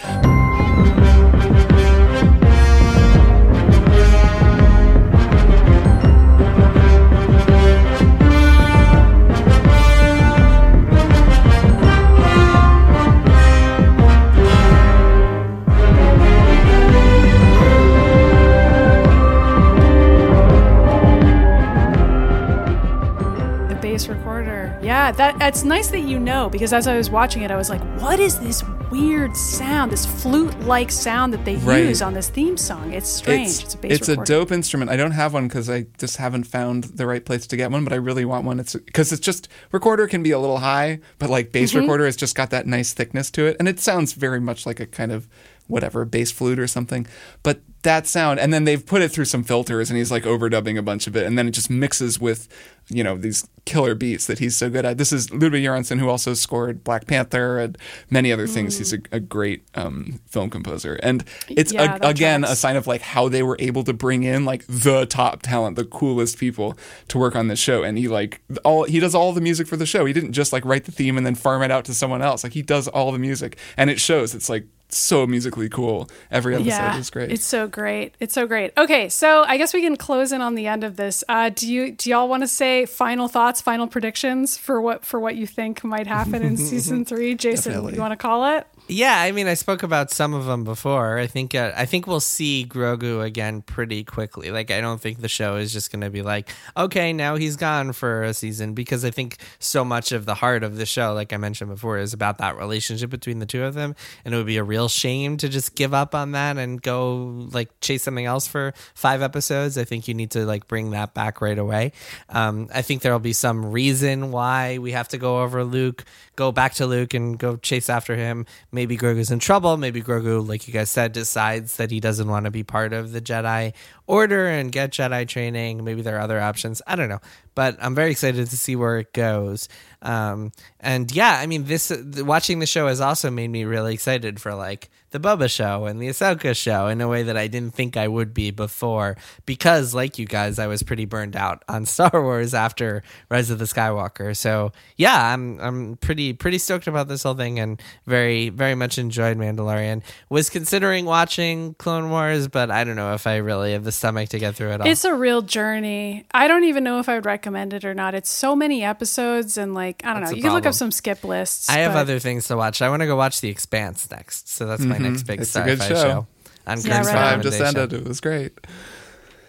Yeah, that it's nice that you know because as I was watching it, I was like, "What is this weird sound? This flute-like sound that they Right. use on this theme song? It's strange. It's, a bass it's a dope instrument. I don't have one because I just haven't found the right place to get one, but I really want one. It's because it's just recorder can be a little high, but like bass Mm-hmm. recorder has just got that nice thickness to it, and it sounds very much like a kind of whatever bass flute or something. But that sound, and then they've put it through some filters, and he's like overdubbing a bunch of it, and then it just mixes with you know these killer beats that he's so good at. This is Ludwig Göransson, who also scored Black Panther and many other things. He's a, a great um, film composer, and it's Mm. Yeah, a, again a sign of like how they were able to bring in like the top talent, the coolest people to work on this show. And he like all he does all the music for the show. He didn't just like write the theme and then farm it out to someone else. Like he does all the music, and it shows. It's like so musically cool. Every episode yeah, is great. It's so great. It's so great. Okay, so I guess we can close in on the end of this. Uh, do you do y'all want to say final thoughts, final predictions for what for what you think might happen in season three? Jason, Definitely. you want to call it? Yeah, I mean, I spoke about some of them before. I think uh, I think we'll see Grogu again pretty quickly. Like, I don't think the show is just going to be like, okay, now he's gone for a season because I think so much of the heart of the show, like I mentioned before, is about that relationship between the two of them, and it would be a real shame to just give up on that and go like chase something else for five episodes. I think you need to like bring that back right away. Um, I think there'll be some reason why we have to go over Luke, go back to Luke, and go chase after him. Maybe Grogu's in trouble. Maybe Grogu, like you guys said, decides that he doesn't want to be part of the Jedi Order and get Jedi training. Maybe there are other options. I don't know, but I'm very excited to see where it goes. Um, and yeah, I mean, this watching the show has also made me really excited for like the Boba show and the Ahsoka show in a way that I didn't think I would be before. Because, like you guys, I was pretty burned out on Star Wars after Rise of the Skywalker. So yeah, I'm I'm pretty pretty stoked about this whole thing and very very much enjoyed Mandalorian. Was considering watching Clone Wars, but I don't know if I really have the stomach to get through it all. It's a real journey. I don't even know if I would recommend it or not. It's so many episodes, and like I don't That's know. a You can look up some skip lists. I have but- other things to watch. I want to go watch The Expanse next. So that's my mm-hmm. Next big It's a sci-fi good show. show. On Yeah, Greg's right. Five just recommendation. ended. It was great.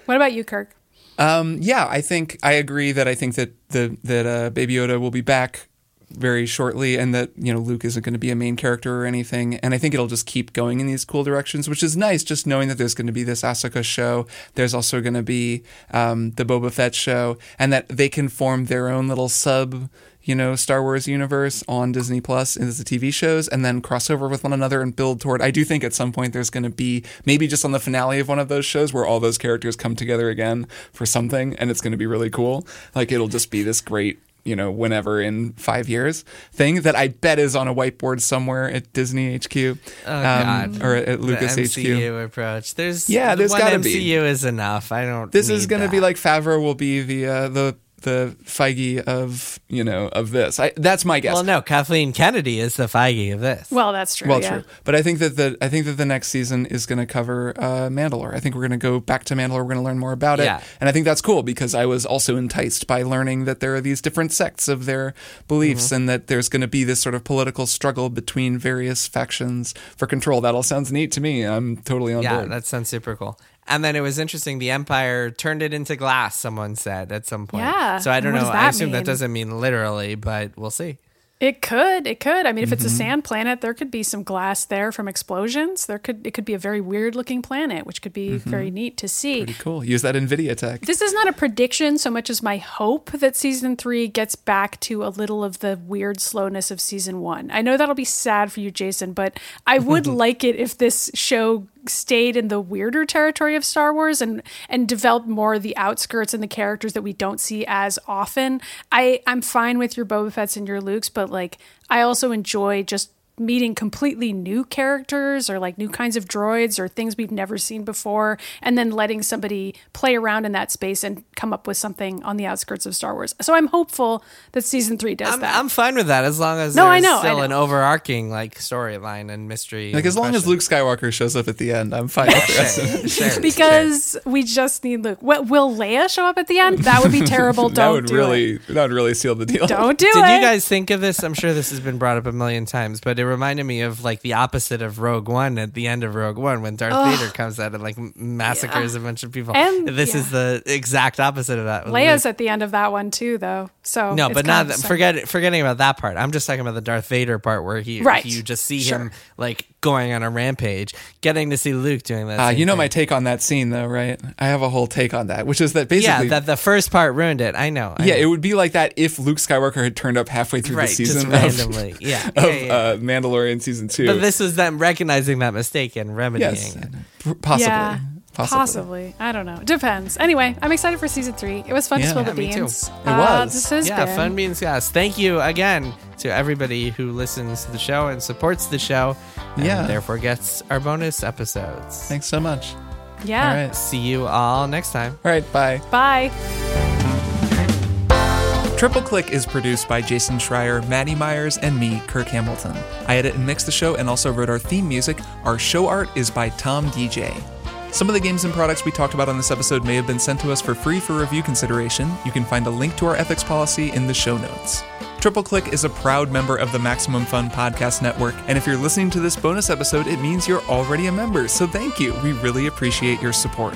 What about you, Kirk? Um, yeah, I think I agree that I think that the that uh, Baby Yoda will be back very shortly, and that you know Luke isn't going to be a main character or anything. And I think it'll just keep going in these cool directions, which is nice. Just knowing that there's going to be this Ahsoka show, there's also going to be um, the Boba Fett show, and that they can form their own little sub. You know, Star Wars universe on Disney Plus as the TV shows, and then cross over with one another and build toward. I do think at some point there's going to be maybe just on the finale of one of those shows where all those characters come together again for something, and it's going to be really cool. Like it'll just be this great you know, whenever in five years thing that I bet is on a whiteboard somewhere at Disney HQ Oh, God. or at Lucas the HQ. MCU approach. There's Yeah, there's one gotta be. MCU is enough. I don't. This is going to be like Favreau will be the uh, the the Feige of you know of this. I, that's my guess. Well, no, Kathleen Kennedy is the Feige of this. Well, that's true. Well, yeah. true, but I think that the I think that the next season is going to cover uh, Mandalore. I think we're going to go back to Mandalore. We're going to learn more about it, Yeah. and I think that's cool because I was also enticed by learning that there are these different sects of their beliefs, Mm-hmm. and that there's going to be this sort of political struggle between various factions for control. That all sounds neat to me. I'm totally on yeah, board. that sounds super cool. And then it was interesting. The Empire turned it into glass. Someone said at some point. Yeah. So I don't What know. I that assume that doesn't mean literally, but we'll see. It could. It could. I mean, if it's a Mm-hmm. sand planet, there could be some glass there from explosions. There could. It could be a very weird looking planet, which could be very neat to see. Pretty cool. Use that Nvidia tech. This is not a prediction so much as my hope that season three gets back to a little of the weird slowness of season one. I know that'll be sad for you, Jason, but I would like it if this show stayed in the weirder territory of Star Wars and and developed more the outskirts and the characters that we don't see as often. I I'm fine with your Boba Fett's and your Luke's, but like I also enjoy just meeting completely new characters or like new kinds of droids or things we've never seen before and then letting somebody play around in that space and come up with something on the outskirts of Star Wars. So I'm hopeful that season 3 does I'm, that. I'm fine with that as long as No, there's I know, I still know. an overarching like storyline and mystery. Like and as long as. Luke Skywalker shows up at the end, I'm fine with the rest. Sure, sure, because we just need Luke. What, will Leia show up at the end? That would be terrible. that Don't would do really it. that would really seal the deal. Don't do Did it. Did you guys think of this? I'm sure this has been brought up a million times, but it reminded me of like the opposite of Rogue One at the end of Rogue One when Darth Vader comes out and like m- massacres a bunch of people. And- this yeah. is the exact opposite of that. with Leia's Luke. at the end of that one too, though. So no, it's but not of the that, forget forgetting about that part. I'm just talking about the Darth Vader part where he Right. you just see Sure. him like going on a rampage, getting to see Luke doing that. Uh, you know thing. my take on that scene, though, right? I have a whole take on that, which is that yeah, basically, that the first part ruined it. I know. I yeah, know. it would be like that if Luke Skywalker had turned up halfway through right, the just season of, randomly. Yeah, of yeah, yeah. Uh, Mandalorian season two. but this was them recognizing that mistake and remedying yes, it. Possibly, Yeah, possibly. possibly. I don't know. Depends. Anyway, I'm excited for season three. It was fun Yeah. to spill Yeah, the me too. beans. It Uh, was. this has Yeah, been. fun beanscast. Thank you again to everybody who listens to the show and supports the show. And Yeah. therefore gets our bonus episodes. Thanks so much. Yeah. All right, See you all next time. all right, bye. Bye. Triple Click is produced by Jason Schreier, Maddy Myers, and me, Kirk Hamilton. I edit and mix the show and also wrote our theme music. Our show art is by Tom DJ. Some of the games and products we talked about on this episode may have been sent to us for free for review consideration. You can find a link to our ethics policy in the show notes. Triple Click is a proud member of the Maximum Fun Podcast Network, and if you're listening to this bonus episode, it means you're already a member, so thank you. We really appreciate your support.